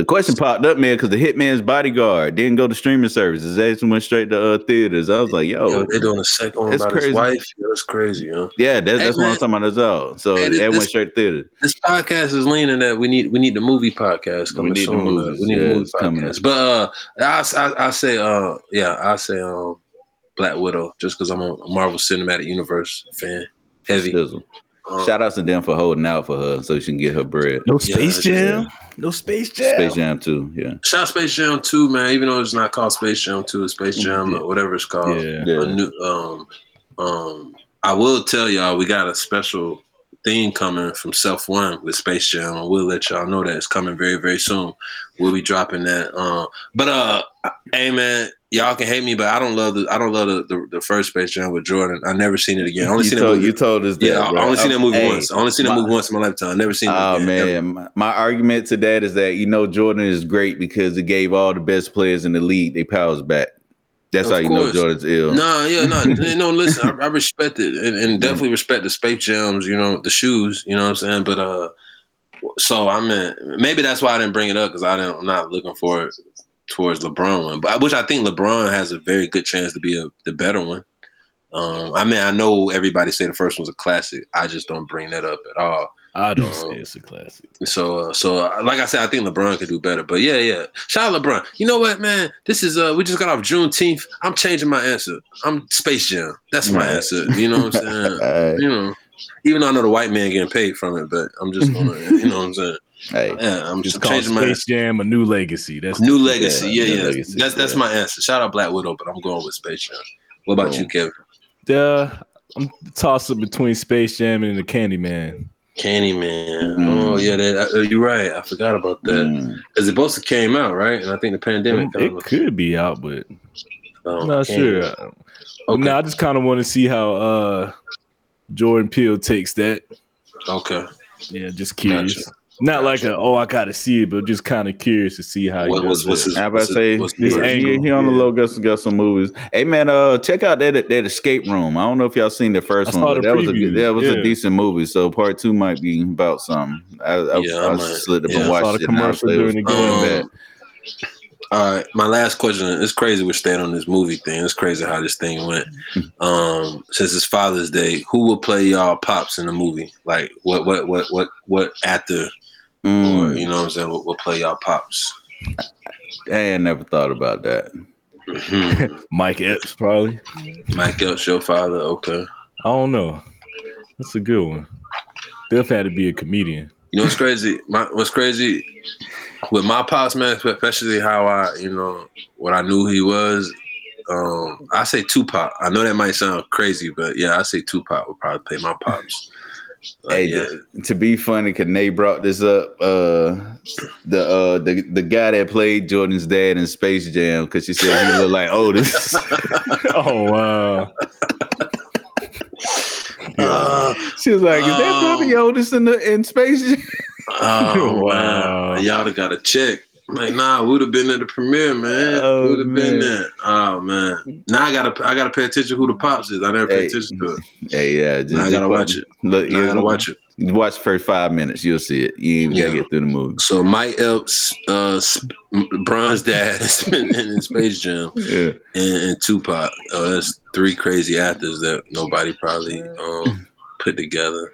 the question popped up, man, because the Hitman's Bodyguard didn't go to streaming services. They just went straight to uh, theaters. I was like, yo, yo, they're doing a second one It's about crazy. his wife. Yeah, that's crazy, huh? yeah, that, Hey, that's what man. I'm talking about as well. So Hey, that went straight to theater. This podcast is leaning that we need we need the movie podcast coming need soon. movies. We need Yeah, the movie podcast. But uh, I, I I say uh yeah I say um Black Widow just because I'm a Marvel Cinematic Universe fan. Heavy. Sizzle. Um, Shout outs to them for holding out for her so she can get her bread. No Space yeah. Jam. No Space Jam. Space Jam too. Yeah. Shout out Space Jam 2, man. Even though it's not called Space Jam 2, it's Space Jam or whatever it's called. Yeah. Yeah. A new, um, um, I will tell y'all we got a special theme coming from Self One with Space Jam. and we'll let y'all know that it's coming very, very soon. We'll be dropping that. Um, but uh, hey man, y'all can hate me, but I don't love the I don't love the, the, the first Space Jam with Jordan. I never seen it again. I only you, seen that told, movie. you told us that. yeah, I bro. only seen that movie Hey, once. I only seen that movie once in my lifetime. Never seen it. Oh again, man, my, my argument to that is that you know Jordan is great because it gave all the best players in the league their powers back. That's Of how you know. Jordan's ill. No, yeah, no, no. Listen, I, I respect it and, and definitely respect the Space Jams. You know, the shoes. You know what I'm saying? But uh, so I mean, maybe that's why I didn't bring it up because I didn't. I'm not looking for it towards LeBron one, but which I think LeBron has a very good chance to be a, the better one. Um, I mean, I know everybody say the first one's a classic. I just don't bring that up at all. I don't say it's a classic. So, uh, so uh, like I said, I think LeBron could do better. But yeah, yeah. Shout out LeBron. You know what, man? This is uh, we just got off Juneteenth. I'm changing my answer. I'm Space Jam. That's my Right. answer. You know what I'm saying? Hey, you know, even though I know the white man getting paid from it, but I'm just gonna, you know what I'm saying? Hey, Yeah, I'm just called changing my Space Jam, a new legacy. That's new legacy. Yeah, Yeah, yeah. legacy, That's that's my answer. Shout out Black Widow, but I'm going with Space Jam. What about you, Kevin? Uh, I'm tossing between Space Jam and the Candyman. Candyman. Mm. Oh yeah, that, uh, you're right. I forgot about that mm, because it both came out right, and I think the pandemic. It, of- could be out, but um, I'm not sure. Okay. No, I just kind of want to see how uh Jordan Peele takes that. Okay. Yeah, just curious. Gotcha. Not like a oh I gotta see it, but just kind of curious to see how he What, does what's, what's it. his, I about what's to say what's his- angle. he, he on the yeah. low got some, got some movies. Hey man, uh, check out that that escape room. I don't know if y'all seen the first I one. saw the that was a that was Yeah. a decent movie. So part two might be about something. I, I, Yeah, I, I might- slid up yeah. and I watched saw the it. and I commercial it was during the game. bad. All right, my last question. It's crazy we're staying on this movie thing. It's crazy how this thing went. Um, since it's Father's Day, who will play y'all pops in the movie? Like what what what what what actor or Mm, you know what I'm saying will, will play y'all pops? Hey, I never thought about that. Mhm. Mike Epps probably. Mike Epps, your father. Okay. I don't know. That's a good one. Definitely had to be a comedian. You know what's crazy? My what's crazy with my pops, man, especially how I, you know, what I knew he was. Um, I say Tupac. I know that might sound crazy, but yeah, I say Tupac would probably play my pops. Like, Hey, yeah, To be funny, cause Nate brought this up. Uh, the uh the the guy that played Jordan's dad in Space Jam, because she said he looked like Portis. oh wow. Uh, she was like, "Is that Oh. Bobby Portis in the in Space Jam?" oh wow, Wow. y'all got a check. I'm like, nah, we would have been at the premiere, man. Oh, would have been man. there. Oh man. Now I gotta I gotta pay attention who the pops is. I never Hey. paid attention to it. Hey, yeah, just, I gotta watch it. Look, you gotta watch it. Watch the first five minutes, you'll see it. You ain't gotta get through the movie. So Mike Epps, uh, Sp- Bron's dad is in, in Space Jam, Yeah. and, and Tupac. Uh, that's three crazy actors that nobody probably um, put together.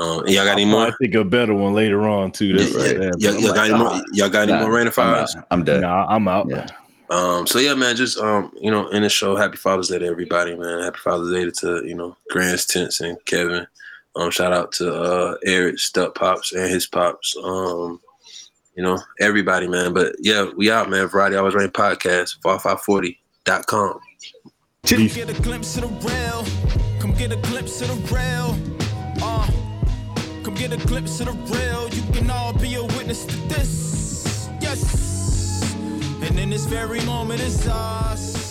Um, y'all got any more? I think a better one later on too. That's Yeah, right yeah. there. Y'all, y'all like, got any more? "Ah, Y'all got any more rain I'm, fires? out. I'm done. Nah, I'm out. Yeah. Um, so yeah, man, just um, you know, in the show, happy Father's Day to everybody, man. Happy Father's Day to you know, Grants Tents and Kevin. Um, shout out to uh Eric Stuck Pops and his pops. Um, you know, everybody, man. But yeah, we out, man. Variety Always Rain Podcast, FAR540.com. Come get a glimpse of the real. Come get a glimpse of the real. Uh, come get a glimpse of the real. You can all be a witness to this. Yes. And in this very moment, it's us.